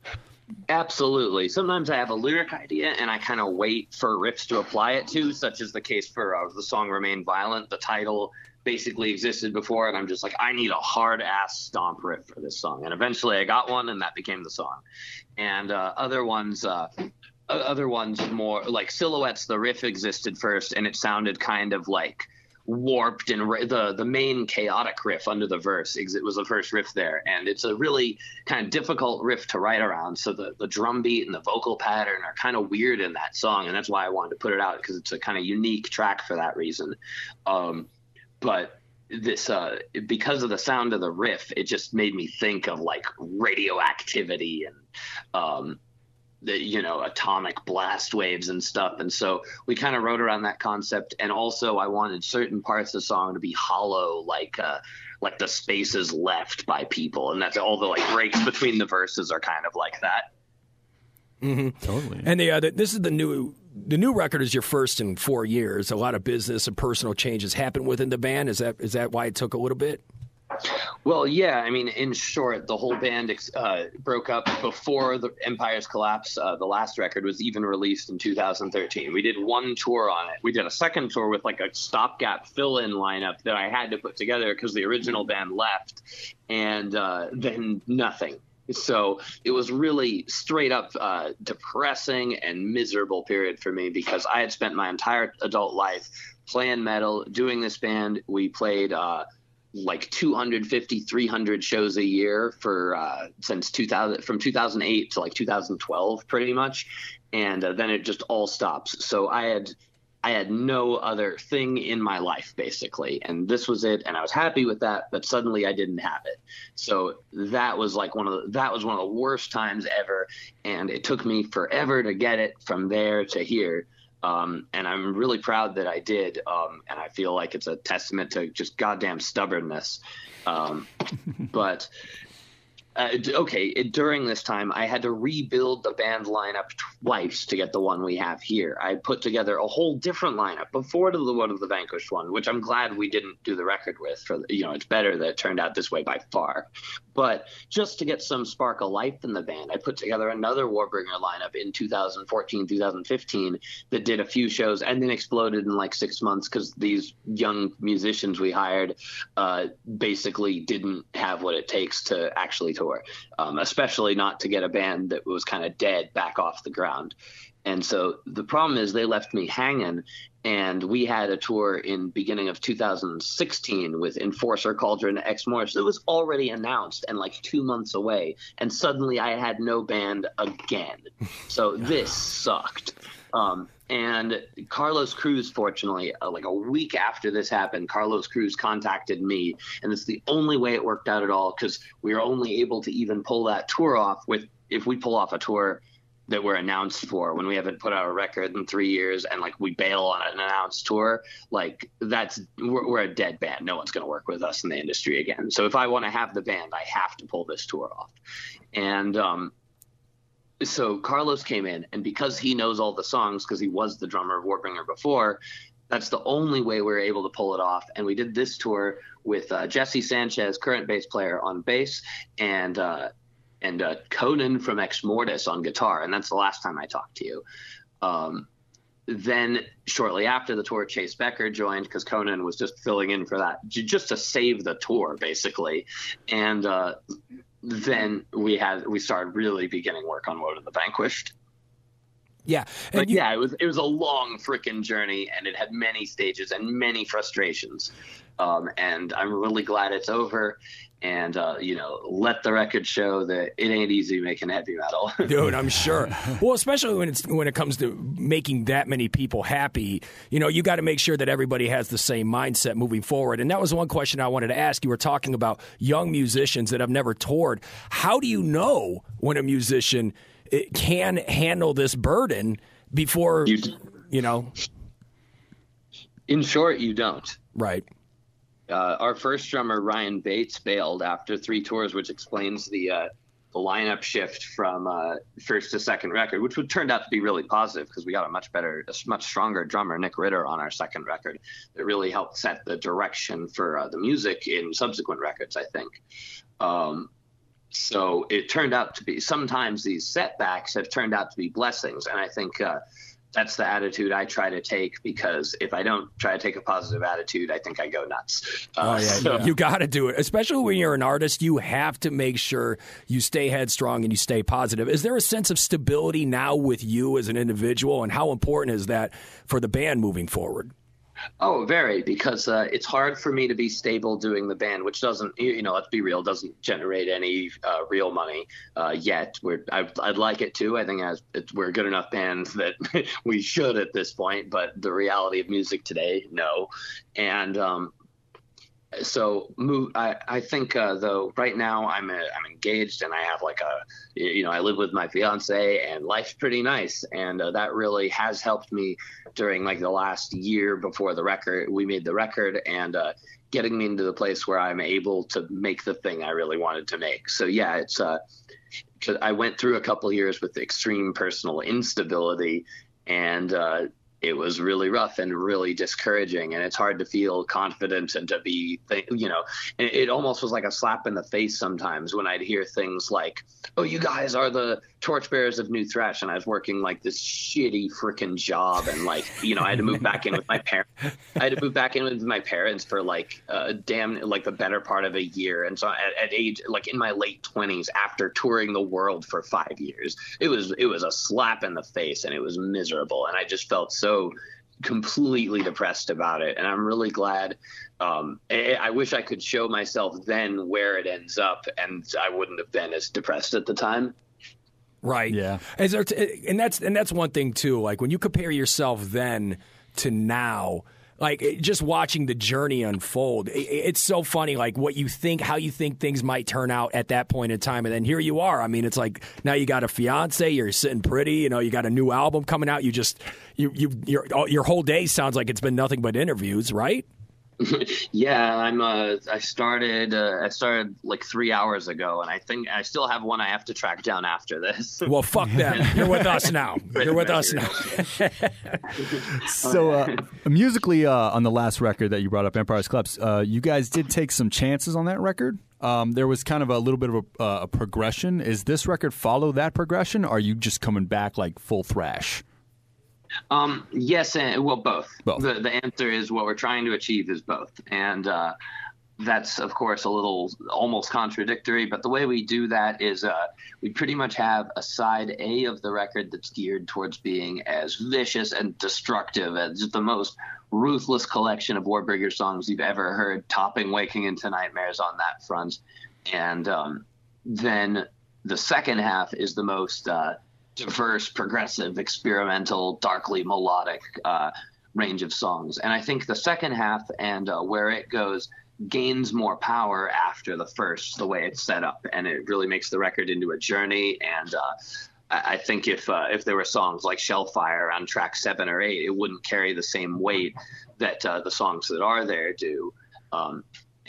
Absolutely. Sometimes I have a lyric idea and I kind of wait for riffs to apply it to, such as the case for uh, the song Remain Violent. The title basically existed before, and I'm just like, I need a hard ass stomp riff for this song. And eventually I got one, and that became the song. And uh, other ones, uh, other ones more like Silhouettes, the riff existed first, and it sounded kind of like warped and ra- the the main chaotic riff under the verse it was the first riff there and it's a really kind of difficult riff to write around so the the drum beat and the vocal pattern are kind of weird in that song and that's why I wanted to put it out because it's a kind of unique track for that reason um but this uh because of the sound of the riff it just made me think of like radioactivity and um the you know atomic blast waves and stuff. And so we kind of wrote around that concept. And also i wanted certain parts of the song to be hollow like uh like the spaces left by people. And that's all the like breaks between the verses are kind of like that. Hmm Totally. And the, uh, this is the new the new record is your first in four years. A lot of business and personal changes happened within the band. Is that is that why it took a little bit? Well, yeah. I mean, in short, the whole band uh, broke up before the Empire's collapse. Uh, the last record was even released in 2013. We did one tour on it. We did a second tour with like a stopgap fill-in lineup that I had to put together because the original band left, and uh, then nothing. So it was really straight up uh, depressing and miserable period for me because I had spent my entire adult life playing metal, doing this band. We played uh, like 250 300 shows a year for uh, since 2000 from 2008 to like 2012 pretty much and uh, then it just all stops so i had i had no other thing in my life basically and this was it and i was happy with that but suddenly i didn't have it so that was like one of the that was one of the worst times ever and it took me forever to get it from there to here um, and I'm really proud that I did. Um, and I feel like it's a testament to just goddamn stubbornness. Um, but uh, okay, it, during this time, I had to rebuild the band lineup twice to get the one we have here. I put together a whole different lineup before the one of the Vanquished one, which I'm glad we didn't do the record with. For you know, it's better that it turned out this way by far. But just to get some spark of life in the band, I put together another Warbringer lineup in 2014, 2015 that did a few shows and then exploded in like six months because these young musicians we hired uh, basically didn't have what it takes to actually tour. um, especially not to get a band that was kind of dead back off the ground. And so the problem is they left me hanging, and we had a tour in beginning of 2016 with Enforcer, Cauldron, Exmortus. It was already announced and like two months away, and suddenly I had no band again. So this sucked. Um, and Carlos Cruz, fortunately, uh, like a week after this happened, Carlos Cruz contacted me, and it's the only way it worked out at all because we were only able to even pull that tour off with if we pull off a tour that we're announced for when we haven't put out a record in three years and like we bail on an announced tour like that's we're, we're a dead band. No one's going to work with us in the industry again. So if i want to have the band i have to pull this tour off. And um so carlos came in and because he knows all the songs because he was the drummer of warbringer before that's the only way we were able to pull it off. And we did this tour with uh, jesse sanchez current bass player on bass and uh, and uh, Conan from Exmortus on guitar, and that's the last time I talked to you. Um, then shortly after the tour, Chase Becker joined because Conan was just filling in for that, j- just to save the tour, basically. And uh, then we had we started really beginning work on Woe to the Vanquished. Yeah, but yeah, it was it was a long freaking journey, and it had many stages and many frustrations. Um, and I'm really glad it's over. And uh, you know, let the record show that it ain't easy making heavy metal. Dude, I'm sure. Well, especially when it's when it comes to making that many people happy, you know, you got to make sure that everybody has the same mindset moving forward. And that was one question I wanted to ask. You were talking about young musicians that have never toured. How do you know when a musician eh, can handle this burden before you, you know? In short, you don't. Right. Uh, our first drummer Ryan Bates bailed after three tours, which explains the uh, the lineup shift from uh, first to second record, which would turned out to be really positive because we got a much better, a much stronger drummer, Nick Ritter, on our second record. That really helped set the direction for uh, the music in subsequent records, I think. Um, so it turned out to be sometimes these setbacks have turned out to be blessings, and I think uh, that's the attitude I try to take because if I don't try to take a positive attitude, I think I go nuts. Oh Uh, yeah, so- you got to do it. Especially when you're an artist, you have to make sure you stay headstrong and you stay positive. Is there a sense of stability now with you as an individual, and how important is that for the band moving forward? Oh, very, because uh, it's hard for me to be stable doing the band, which doesn't, you know, let's be real, doesn't generate any uh, real money uh, yet. We're, I'd, I'd like it to. I think as we're a good enough band that we should at this point, but the reality of music today, no. And um, so move i i think uh though right now i'm a, i'm engaged and i have like a you know i live with my fiance and life's pretty nice. And uh, that really has helped me during like the last year before the record we made the record and uh getting me into the place where i'm able to make the thing i really wanted to make. So yeah it's uh i went through a couple years with extreme personal instability and uh it was really rough and really discouraging and it's hard to feel confident and to be you know it, it almost was like a slap in the face sometimes when i'd hear things like oh you guys are the torchbearers of new thrash and i was working like this shitty freaking job and like you know i had to move back in with my parents i had to move back in with my parents for like uh, damn like the better part of a year and so at, at age like in my late 20s after touring the world for five years it was it was a slap in the face and it was miserable and i just felt so completely depressed about it and i'm really glad um, I, I wish i could show myself then where it ends up and i wouldn't have been as depressed at the time Right. Yeah. Is there t- and that's and that's one thing too. Like when you compare yourself then to now, like just watching the journey unfold, it's so funny. Like what you think, how you think things might turn out at that point in time, and then here you are. I mean, it's like now you got a fiance, you're sitting pretty. You know, you got a new album coming out. You just you you your your whole day sounds like it's been nothing but interviews, right? yeah i'm uh i started uh, i started like three hours ago and i think i still have one i have to track down after this Well, fuck them. You're with us now. You're with us now. So, uh, musically, uh, on the last record that you brought up, Empire's Collapse, uh, you guys did take some chances on that record. Um, there was kind of a little bit of a, uh, a progression. Is this record follow that progression? Or are you just coming back like full thrash? Um, yes, and well, both. Both. The the answer is what we're trying to achieve is both. And uh, that's of course a little almost contradictory, but the way we do that is uh, we pretty much have a side A of the record that's geared towards being as vicious and destructive as the most ruthless collection of Warbringer songs you've ever heard, topping Waking into Nightmares on that front. And um, then the second half is the most uh, diverse, progressive, experimental, darkly melodic uh, range of songs. And I think the second half and uh, where it goes gains more power after the first, the way it's set up, and it really makes the record into a journey. And uh, I think if uh, if there were songs like Shellfire on track seven or eight, it wouldn't carry the same weight that uh, the songs that are there do. Um,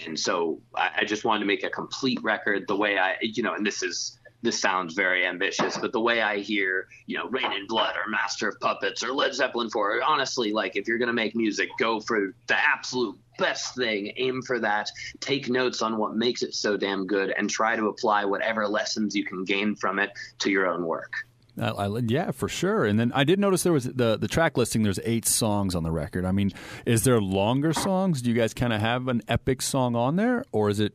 and so I, I just wanted to make a complete record the way I, you know, and this is this sounds very ambitious, but the way I hear, you know, Raining Blood or Master of Puppets or Led Zeppelin 4, honestly, like if you're going to make music, go for the absolute best thing, aim for that, take notes on what makes it so damn good, and try to apply whatever lessons you can gain from it to your own work. I, I, yeah, for sure. And then I did notice there was the the track listing. There's eight songs on the record. I mean, is there longer songs? Do you guys kind of have an epic song on there, or is it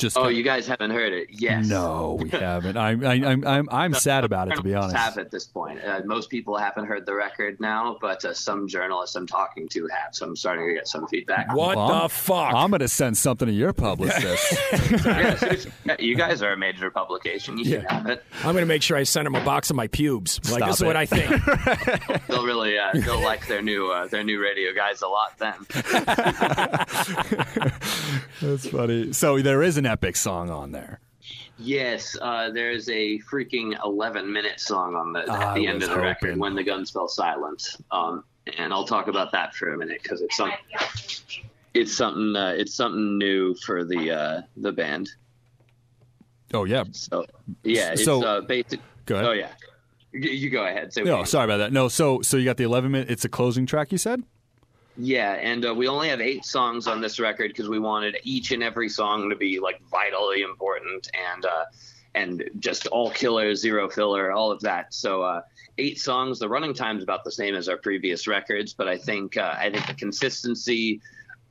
just? Oh, you guys haven't heard it? Yes. No, we haven't. I'm I, I'm I'm I'm sad about it to be honest. Have at this point. Uh, most people haven't heard the record now, but uh, some journalists I'm talking to have, so I'm starting to get some feedback. What Well, the I'm- fuck? I'm gonna send something to your publicist. Yeah, you guys are a major publication. You should Yeah. have it. I'm going to make sure I send them a box of my pubes. Like, this is what I think. They'll really uh, they'll like their new uh, their new radio guys a lot then. That's funny. So there is an epic song on there. Yes, uh, there's a freaking 11 minute song on the at the end of the record when the guns fell silent. Um, and I'll talk about that for a minute because it's some, it's something uh, it's something new for the uh, the band. Oh yeah. So yeah, it's So- uh, basic. Go ahead. Oh yeah, you, you go ahead. Say No, sorry about that. No, so so you got the 11 minute. It's a closing track. You said. Yeah, and uh, we only have eight songs on this record because we wanted each and every song to be like vitally important and uh, and just all killer, zero filler, all of that. So uh, eight songs. The running time's about the same as our previous records, but I think uh, I think the consistency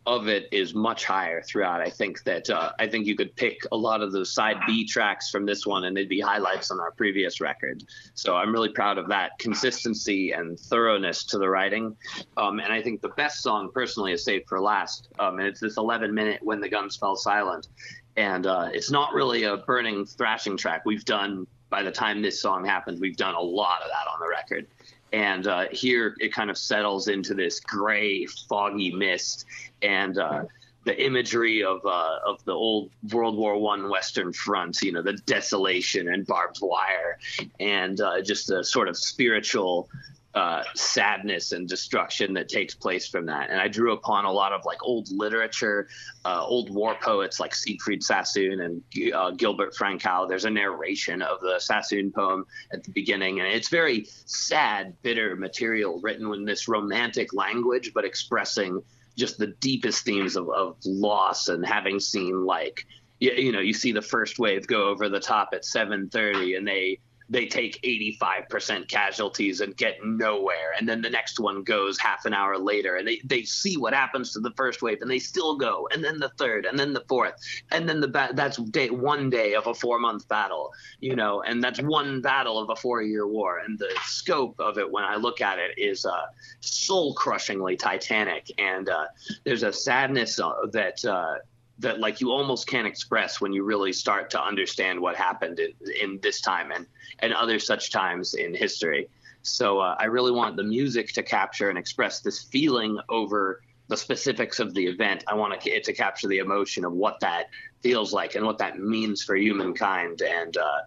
of it is much higher throughout. I think that uh, I think you could pick a lot of those side B tracks from this one, and they'd be highlights on our previous record. So I'm really proud of that consistency and thoroughness to the writing. Um, and I think the best song, personally, is saved for last. Um, and it's this 11 minute "When the Guns Fell Silent," and uh, it's not really a burning thrashing track. We've done by the time this song happened, we've done a lot of that on the record. And uh, here it kind of settles into this gray, foggy mist, and uh, the imagery of uh, of the old World War One Western Front, you know, the desolation and barbed wire, and uh, just a sort of spiritual uh, sadness and destruction that takes place from that. And I drew upon a lot of like old literature, uh, old war poets like Siegfried Sassoon and uh, Gilbert Frankau. There's a narration of the Sassoon poem at the beginning, and it's very sad, bitter material written in this romantic language, but expressing just the deepest themes of, of loss and having seen like you, you know you see the first wave go over the top at 7:30 and they they take 85% casualties and get nowhere. And then the next one goes half an hour later and they, they see what happens to the first wave and they still go and then the third and then the fourth and then the ba- that's day one day of a four month battle you know and that's one battle of a four year war. And the scope of it when i look at it is uh, soul crushingly titanic. And uh, there's a sadness uh, that uh, that like you almost can't express when you really start to understand what happened in, in this time and and other such times in history. So uh, I really want the music to capture and express this feeling over the specifics of the event. I want it to capture the emotion of what that feels like and what that means for humankind and. Uh,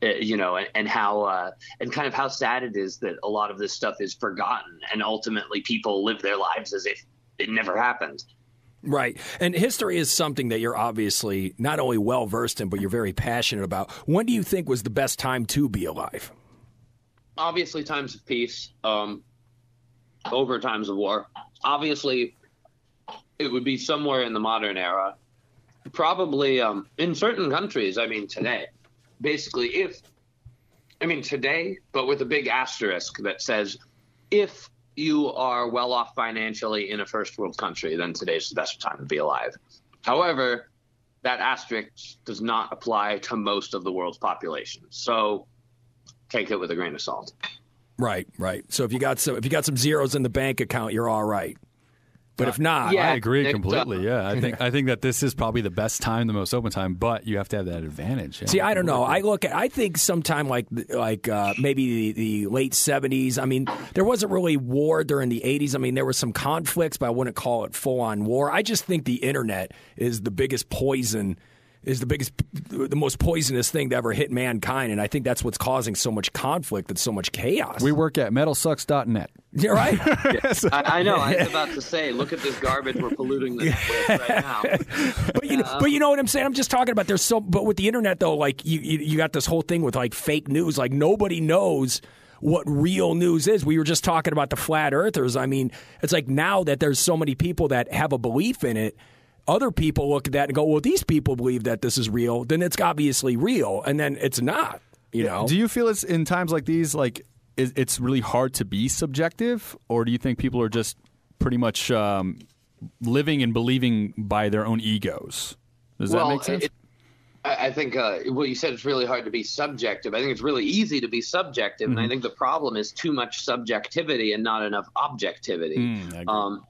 you know, and, and how uh, and kind of how sad it is that a lot of this stuff is forgotten, and ultimately people live their lives as if it never happened. Right. And history is something that you're obviously not only well versed in, but you're very passionate about. When do you think was the best time to be alive? obviously times of peace, um, over times of war. Obviously, it would be somewhere in the modern era. Probably um, in certain countries. I mean, today, basically, if I mean today, but with a big asterisk that says, if you are well off financially in a first world country, then today's the best time to be alive. However, that asterisk does not apply to most of the world's population. So take it with a grain of salt. Right, right. So if you got some if you got some zeros in the bank account, you're all right. But if not, yeah, I agree it, completely. yeah, I think I think that this is probably the best time, the most open time, but you have to have that advantage. yeah. See, I don't know. I look at. I think sometime like like uh, maybe the, the late seventies. I mean, there wasn't really war during the eighties. I mean, there were some conflicts, but I wouldn't call it full on war. I just think the internet is the biggest poison. Is the biggest, the most poisonous thing to ever hit mankind, and I think that's what's causing so much conflict and so much chaos. We work at metalsucks.net. You're right. I, I know. I was about to say, look at this garbage we're polluting the net with right now. but you know, but you know what I'm saying. I'm just talking about there's so. But with the internet though, like you, you, you got this whole thing with like fake news. Like nobody knows what real news is. We were just talking about the flat earthers. I mean, it's like now that there's so many people that have a belief in it. Other people look at that and go, "Well, these people believe that this is real. Then it's obviously real." And then it's not. You know? Do you feel it's in times like these, like it's really hard to be subjective, or do you think people are just pretty much um, living and believing by their own egos? Does well, that make sense? It, I I think uh, well, you said it's really hard to be subjective. I think it's really easy to be subjective, and I Mhm. think the problem is too much subjectivity and not enough objectivity. Mm, I agree. um,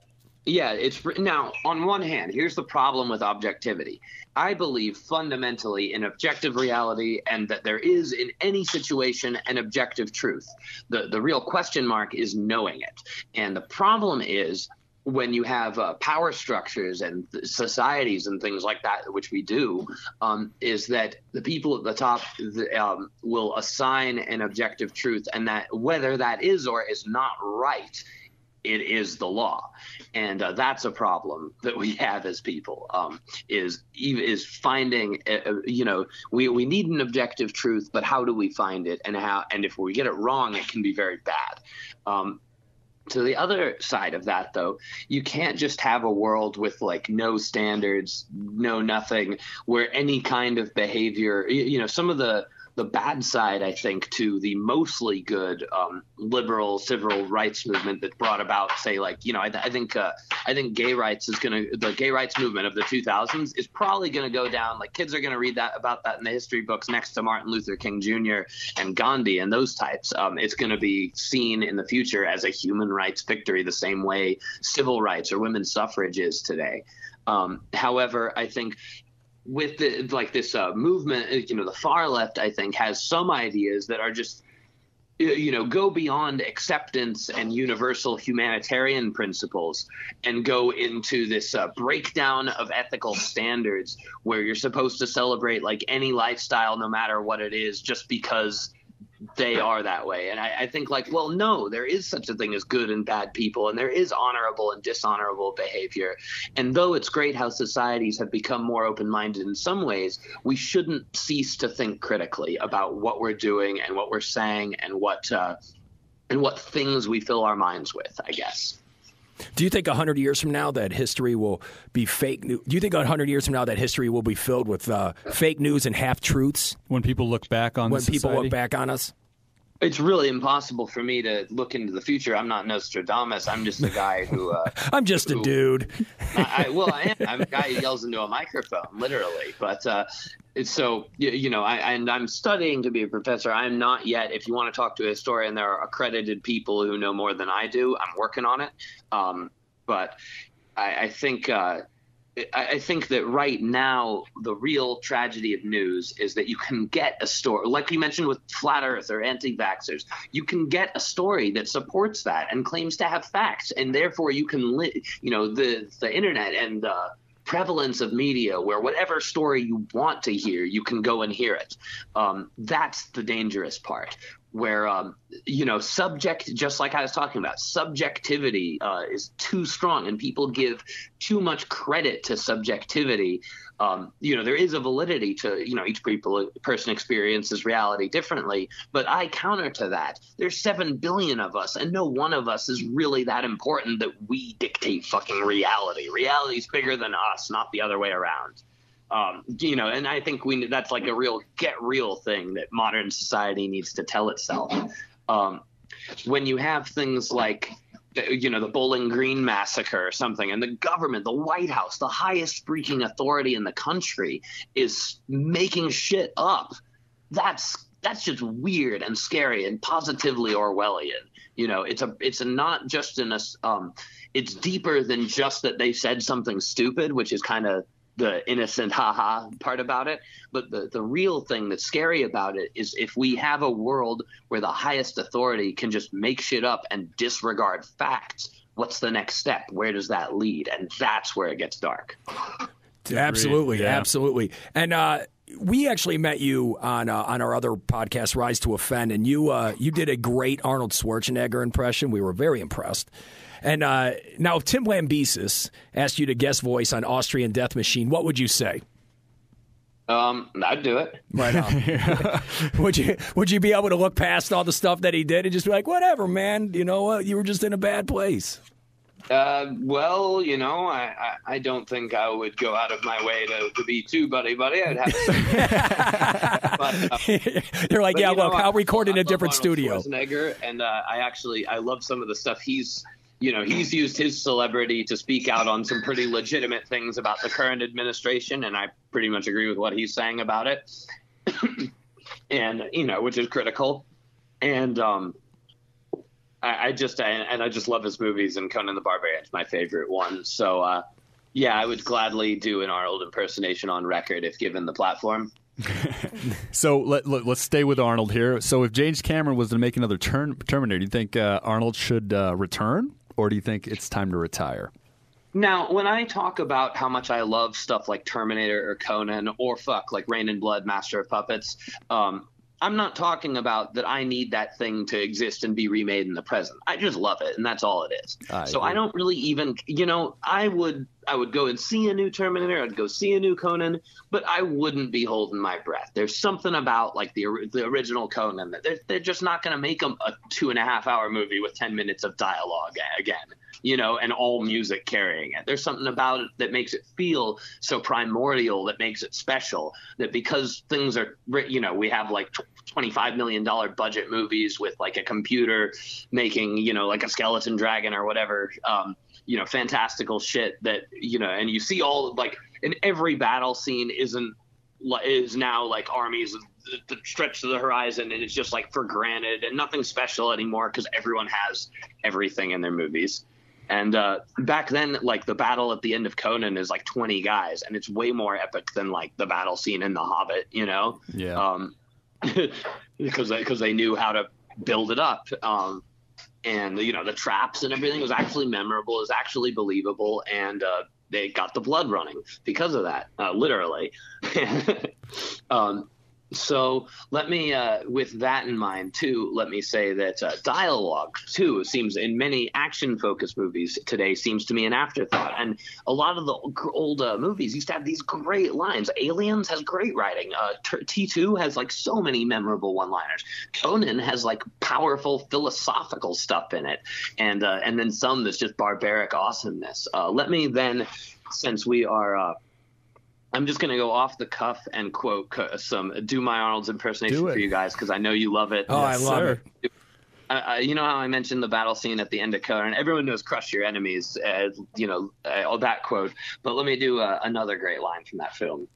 yeah, it's now on one hand, here's the problem with objectivity. I believe fundamentally in objective reality and that there is in any situation an objective truth. The the real question mark is knowing it. And the problem is when you have uh, power structures and societies and things like that, which we do, um, is that the people at the top um, will assign an objective truth, and that whether that is or is not right, it is the law, and uh, that's a problem that we have as people. Um, is is finding, uh, uh, you know, we we need an objective truth, but how do we find it, and how, and if we get it wrong, it can be very bad. Um, to the other side of that though you can't just have a world with like no standards no nothing where any kind of behavior you know some of the the bad side i think to the mostly good um, liberal civil rights movement that brought about say like you know i, I think uh, i think gay rights is to the gay rights movement of the 2000s is probably to go down. Like kids are to read that about that in the history books next to martin luther king jr and gandhi and those types. Um, it's to be seen in the future as a human rights victory the same way civil rights or women's suffrage is today. Um, however i think with the, like this uh, movement, you know, the far left, I think, has some ideas that are just, you know, go beyond acceptance and universal humanitarian principles and go into this uh, breakdown of ethical standards where you're supposed to celebrate like any lifestyle, no matter what it is, just because they are that way. And I, I think, like, well, no, there is such a thing as good and bad people, and there is honorable and dishonorable behavior. And though it's great how societies have become more open minded in some ways, we shouldn't cease to think critically about what we're doing and what we're saying and what. Uh, and what things we fill our minds with, I guess. Do you think hundred years from now that history will be fake news? Do you think hundred years from now that history will be filled with uh, fake news and half truths? When people look back on when people society? look back on us, It's really impossible for me to look into the future. I'm not Nostradamus. I'm just a guy who. Uh, I'm just a dude. I, I, well, I am. I'm a guy who yells into a microphone, literally. But uh, it's so you, you know, I and I'm studying to be a professor. I'm not yet. If you want to talk to a historian, there are accredited people who know more than I do. I'm working on it. Um, but I, I think. Uh, I think that right now the real tragedy of news is that you can get a story, like you mentioned with flat Earth or anti-vaxxers, you can get a story that supports that and claims to have facts, and therefore you can, li- you know, the the internet and the prevalence of media, where whatever story you want to hear, you can go and hear it. Um, that's the dangerous part. Where um, you know, subject, just like I was talking about, subjectivity uh, is too strong, and people give too much credit to subjectivity. Um, you know, there is a validity to you know each people person experiences reality differently, but I counter to that. There's seven billion of us, and no one of us is really that important that we dictate fucking reality. Reality's bigger than us, not the other way around um, you know, and I think we that's like a real get real thing that modern society needs to tell itself. Um, when you have things like you know, the Bowling Green massacre or something, and the government, the White House, the highest freaking authority in the country, is making shit up. That's that's just weird and scary and positively Orwellian. You know, it's a it's a not just in a um, it's deeper than just that they said something stupid, which is kind of the innocent haha part about it. But the, the real thing that's scary about it is if we have a world where the highest authority can just make shit up and disregard facts, what's the next step? Where does that lead? And that's where it gets dark. Absolutely, Yeah. absolutely. And uh, we actually met you on uh, on our other podcast, Rise to Offend, and you uh, you did a great Arnold Schwarzenegger impression. We were very impressed. And uh, now, if Tim Lambesis asked you to guest voice on Austrian Death Machine, what would you say? Um, I'd do it. Right on. would you would you be able to look past all the stuff that he did and just be like, whatever, man? You know what? You were just in a bad place. Uh, well, you know, I, I, I don't think I would go out of my way to, to be too buddy buddy. I'd have to. but, uh, They're like, but, yeah, you look, I- I'll record in I a different Arnold studio. Schwarzenegger, and uh, I actually I love some of the stuff he's you know he's used his celebrity to speak out on some pretty legitimate things about the current administration, and I pretty much agree with what he's saying about it, and you know which is critical, and um. I, I just I, and I just love his movies, and Conan the Barbarian's my favorite one. So, uh, yeah, I would gladly do an Arnold impersonation on record if given the platform. So let, let, us stay with Arnold here. So if James Cameron was to make another turn, Terminator, do you think uh, Arnold should uh, return, or do you think it's time to retire? Now, when I talk about how much I love stuff like Terminator or Conan or fuck like Raining Blood, Master of Puppets, um, I'm not talking about that I need that thing to exist and be remade in the present. I just love it, and that's all it is. I so agree. I don't really even, you know, I would I would go and see a new Terminator, I'd go see a new Conan, but I wouldn't be holding my breath. There's something about like the the original Conan that they're, they're just not going to make 'em a two and a half hour movie with ten minutes of dialogue again you know, and all music carrying it. There's something about it that makes it feel so primordial, that makes it special. That because things are, you know, we have like tw- $25 million budget movies with like a computer making, you know, like a skeleton dragon or whatever, um, you know, fantastical shit that, you know, and you see all like in every battle scene isn't is now like armies that- that stretch to the horizon and it's just like for granted and nothing special anymore because everyone has everything in their movies. And uh, back then, like the battle at the end of Conan is like 20 guys, and it's way more epic than like the battle scene in The Hobbit, you know? Yeah. Um, because they, because they knew how to build it up. Um, and you know the traps and everything was actually memorable, it was actually believable, and uh, they got the blood running because of that, uh, literally. um, so let me, uh, with that in mind too, let me say that uh, dialogue too seems in many action-focused movies today seems to me an afterthought. And a lot of the old uh, movies used to have these great lines. Aliens has great writing. Uh, T two has like so many memorable one-liners. Conan has like powerful philosophical stuff in it, and uh, and then some that's just barbaric awesomeness. Uh, let me then, since we are. I'm just going to go off the cuff and quote some do my Arnold's impersonation for you guys because I know you love it. Oh, I love sir. it. You know how I mentioned the battle scene at the end of Conan? And everyone knows "crush your enemies," uh, you know uh, all that quote. But let me do uh, another great line from that film.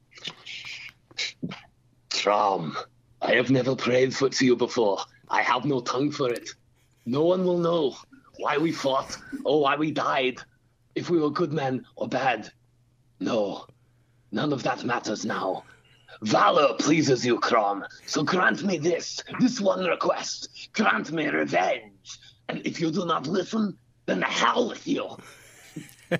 Crom, I have never prayed for to you before. I have no tongue for it. No one will know why we fought or why we died, if we were good men or bad. No, none of that matters now. Valor pleases you, Crom, so grant me this, this one request. Grant me revenge. And if you do not listen, then the hell with you.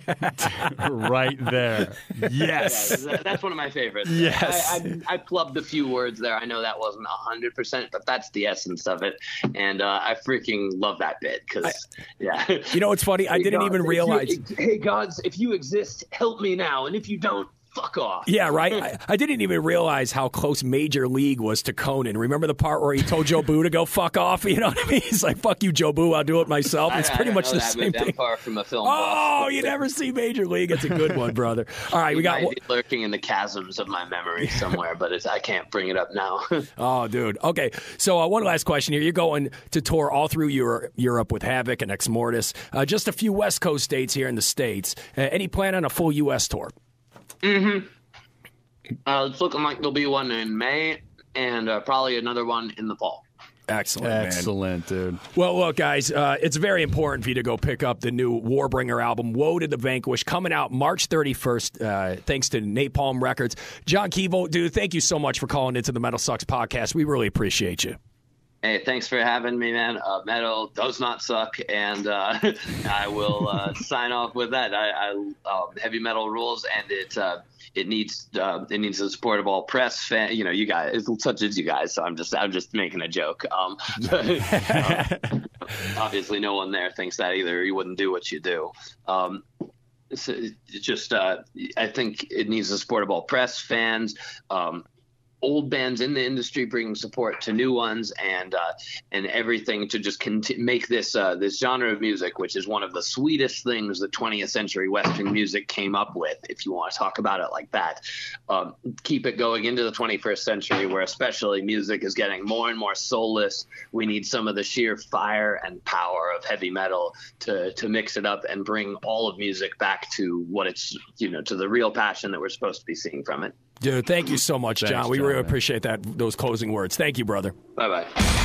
right there. Yes. Yeah, that's one of my favorites. Yes. I, I, I plubbed a few words there. I know that wasn't 100%, but that's the essence of it. And uh, I freaking love that bit because, yeah. You know what's funny? I Hey, didn't gods, even if you- realize. hey, gods, if you exist, help me now. And if you don't, fuck off. Yeah, right. I, I didn't even realize how close Major League was to Conan. Remember the part where he told Jobu to go fuck off? You know what I mean? He's like, "Fuck you, Jobu. I'll do it myself." It's I pretty don't much the that, same thing. far from a film. Oh, you never see Major League. It's a good one, brother. All right, we got. might be lurking in the chasms of my memory somewhere, but it's, I can't bring it up now. Oh, dude. Okay. So, uh, one last question here. You're going to tour all through Europe, Europe with Havok and Exmortus. Uh, just a few West Coast states here in the States. Uh, any plan on a full U.S. tour? Mm-hmm. Uh, it's looking like there'll be one in May and uh, probably another one in the fall. Excellent, man. Excellent, dude. Well, look, guys, uh, it's very important for you to go pick up the new Warbringer album, Woe to the Vanquish, coming out March 31st, uh, thanks to Napalm Records. John Kevill, dude, thank you so much for calling into the Metal Sucks podcast. We really appreciate you. Hey, thanks for having me, man. Uh, metal does not suck, and uh, I will uh, sign off with that. I, I um, heavy metal rules, and it uh, it needs uh, it needs the support of all press fan. You know, you guys, such as you guys. So I'm just I'm just making a joke. Um, um, obviously, no one there thinks that either. You wouldn't do what you do. Um, so just uh, I think it needs the support of all press fans. Um, old bands in the industry bringing support to new ones and uh, and everything to just conti- make this uh, this genre of music, which is one of the sweetest things that 20th century Western music came up with, if you want to talk about it like that. Um, keep it going into the 21st century, where especially music is getting more and more soulless. We need some of the sheer fire and power of heavy metal to to mix it up and bring all of music back to what it's you know to the real passion that we're supposed to be seeing from it. Dude, thank you so much, Thanks, John. We John, really man. appreciate that those closing words. Thank you, brother. Bye bye.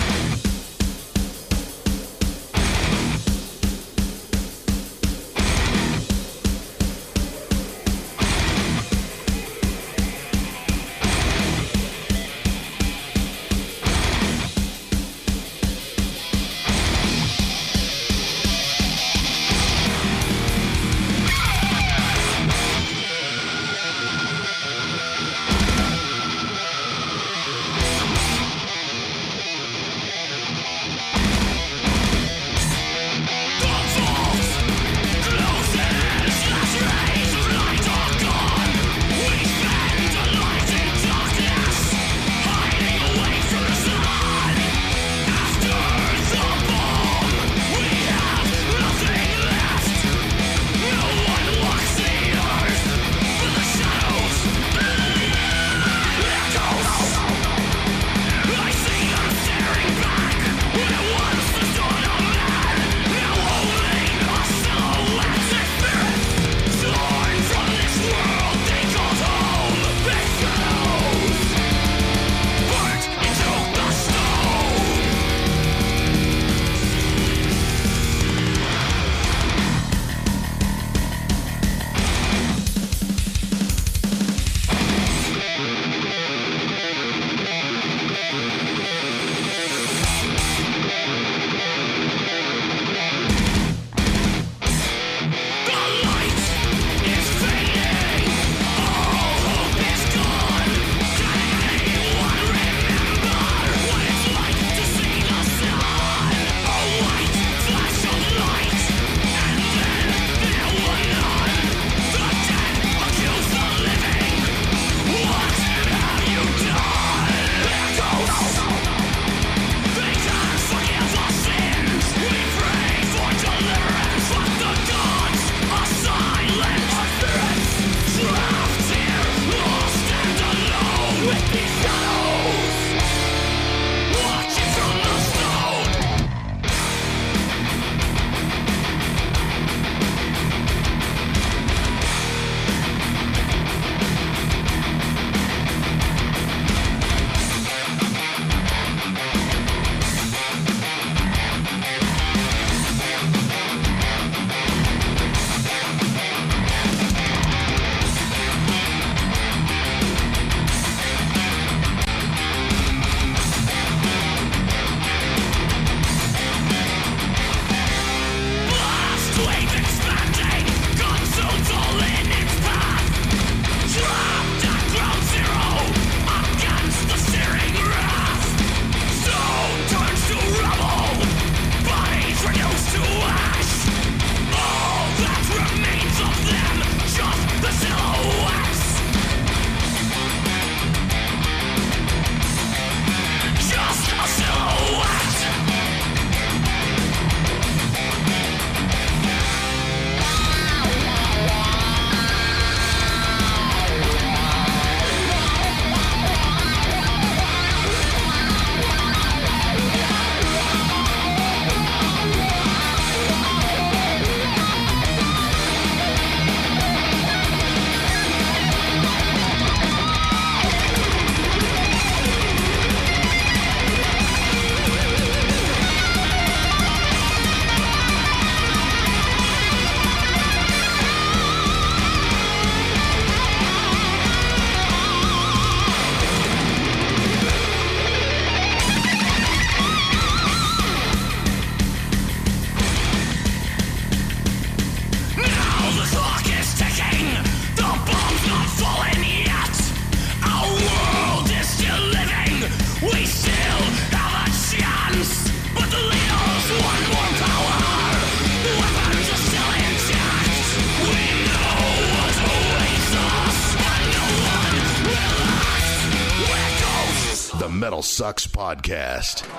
Podcast.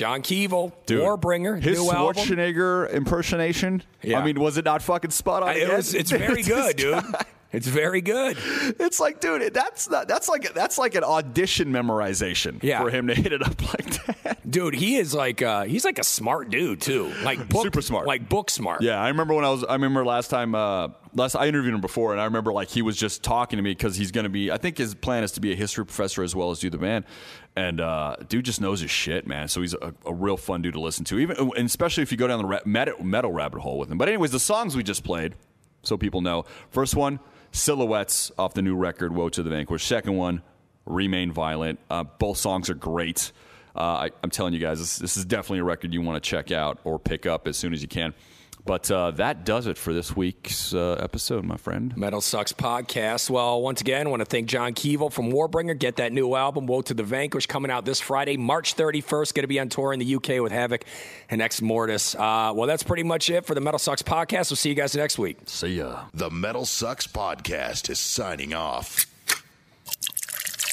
John Kevill, Dude, Warbringer, his new album. Schwarzenegger impersonation. Yeah. I mean, was it not fucking spot on? It again? was- it's very good, dude. It's very good. It's like, dude, that's not, that's like that's like an audition memorization Yeah. for him to hit it up like that. Dude, he is like uh, he's like a smart dude too. Like book, Super smart. Like book smart. Yeah, I remember when I was. I remember last time. Uh, last I interviewed him before, and I remember like he was just talking to me because he's going to be. I think his plan is to be a history professor as well as do the band. And uh, dude just knows his shit, man. So he's a, a real fun dude to listen to, even and especially if you go down the ra- metal, metal rabbit hole with him. But anyways, the songs we just played, so people know. First one, Silhouettes off the new record, Woe to the Vanquished. Second one, Remain Violent. Uh, both songs are great. Uh, I, I'm telling you guys, this, this is definitely a record you want to check out or pick up as soon as you can. But uh, that does it for this week's uh, episode, my friend. Metal Sucks podcast. Well, once again, I want to thank John Kevill from Warbringer. Get that new album, Woe to the Vanquish, coming out this Friday, March 31st. Going to be on tour in the UK with Havok and Exmortus. Uh, well, that's pretty much it for the Metal Sucks podcast. We'll see you guys next week. See ya. The Metal Sucks Podcast is signing off.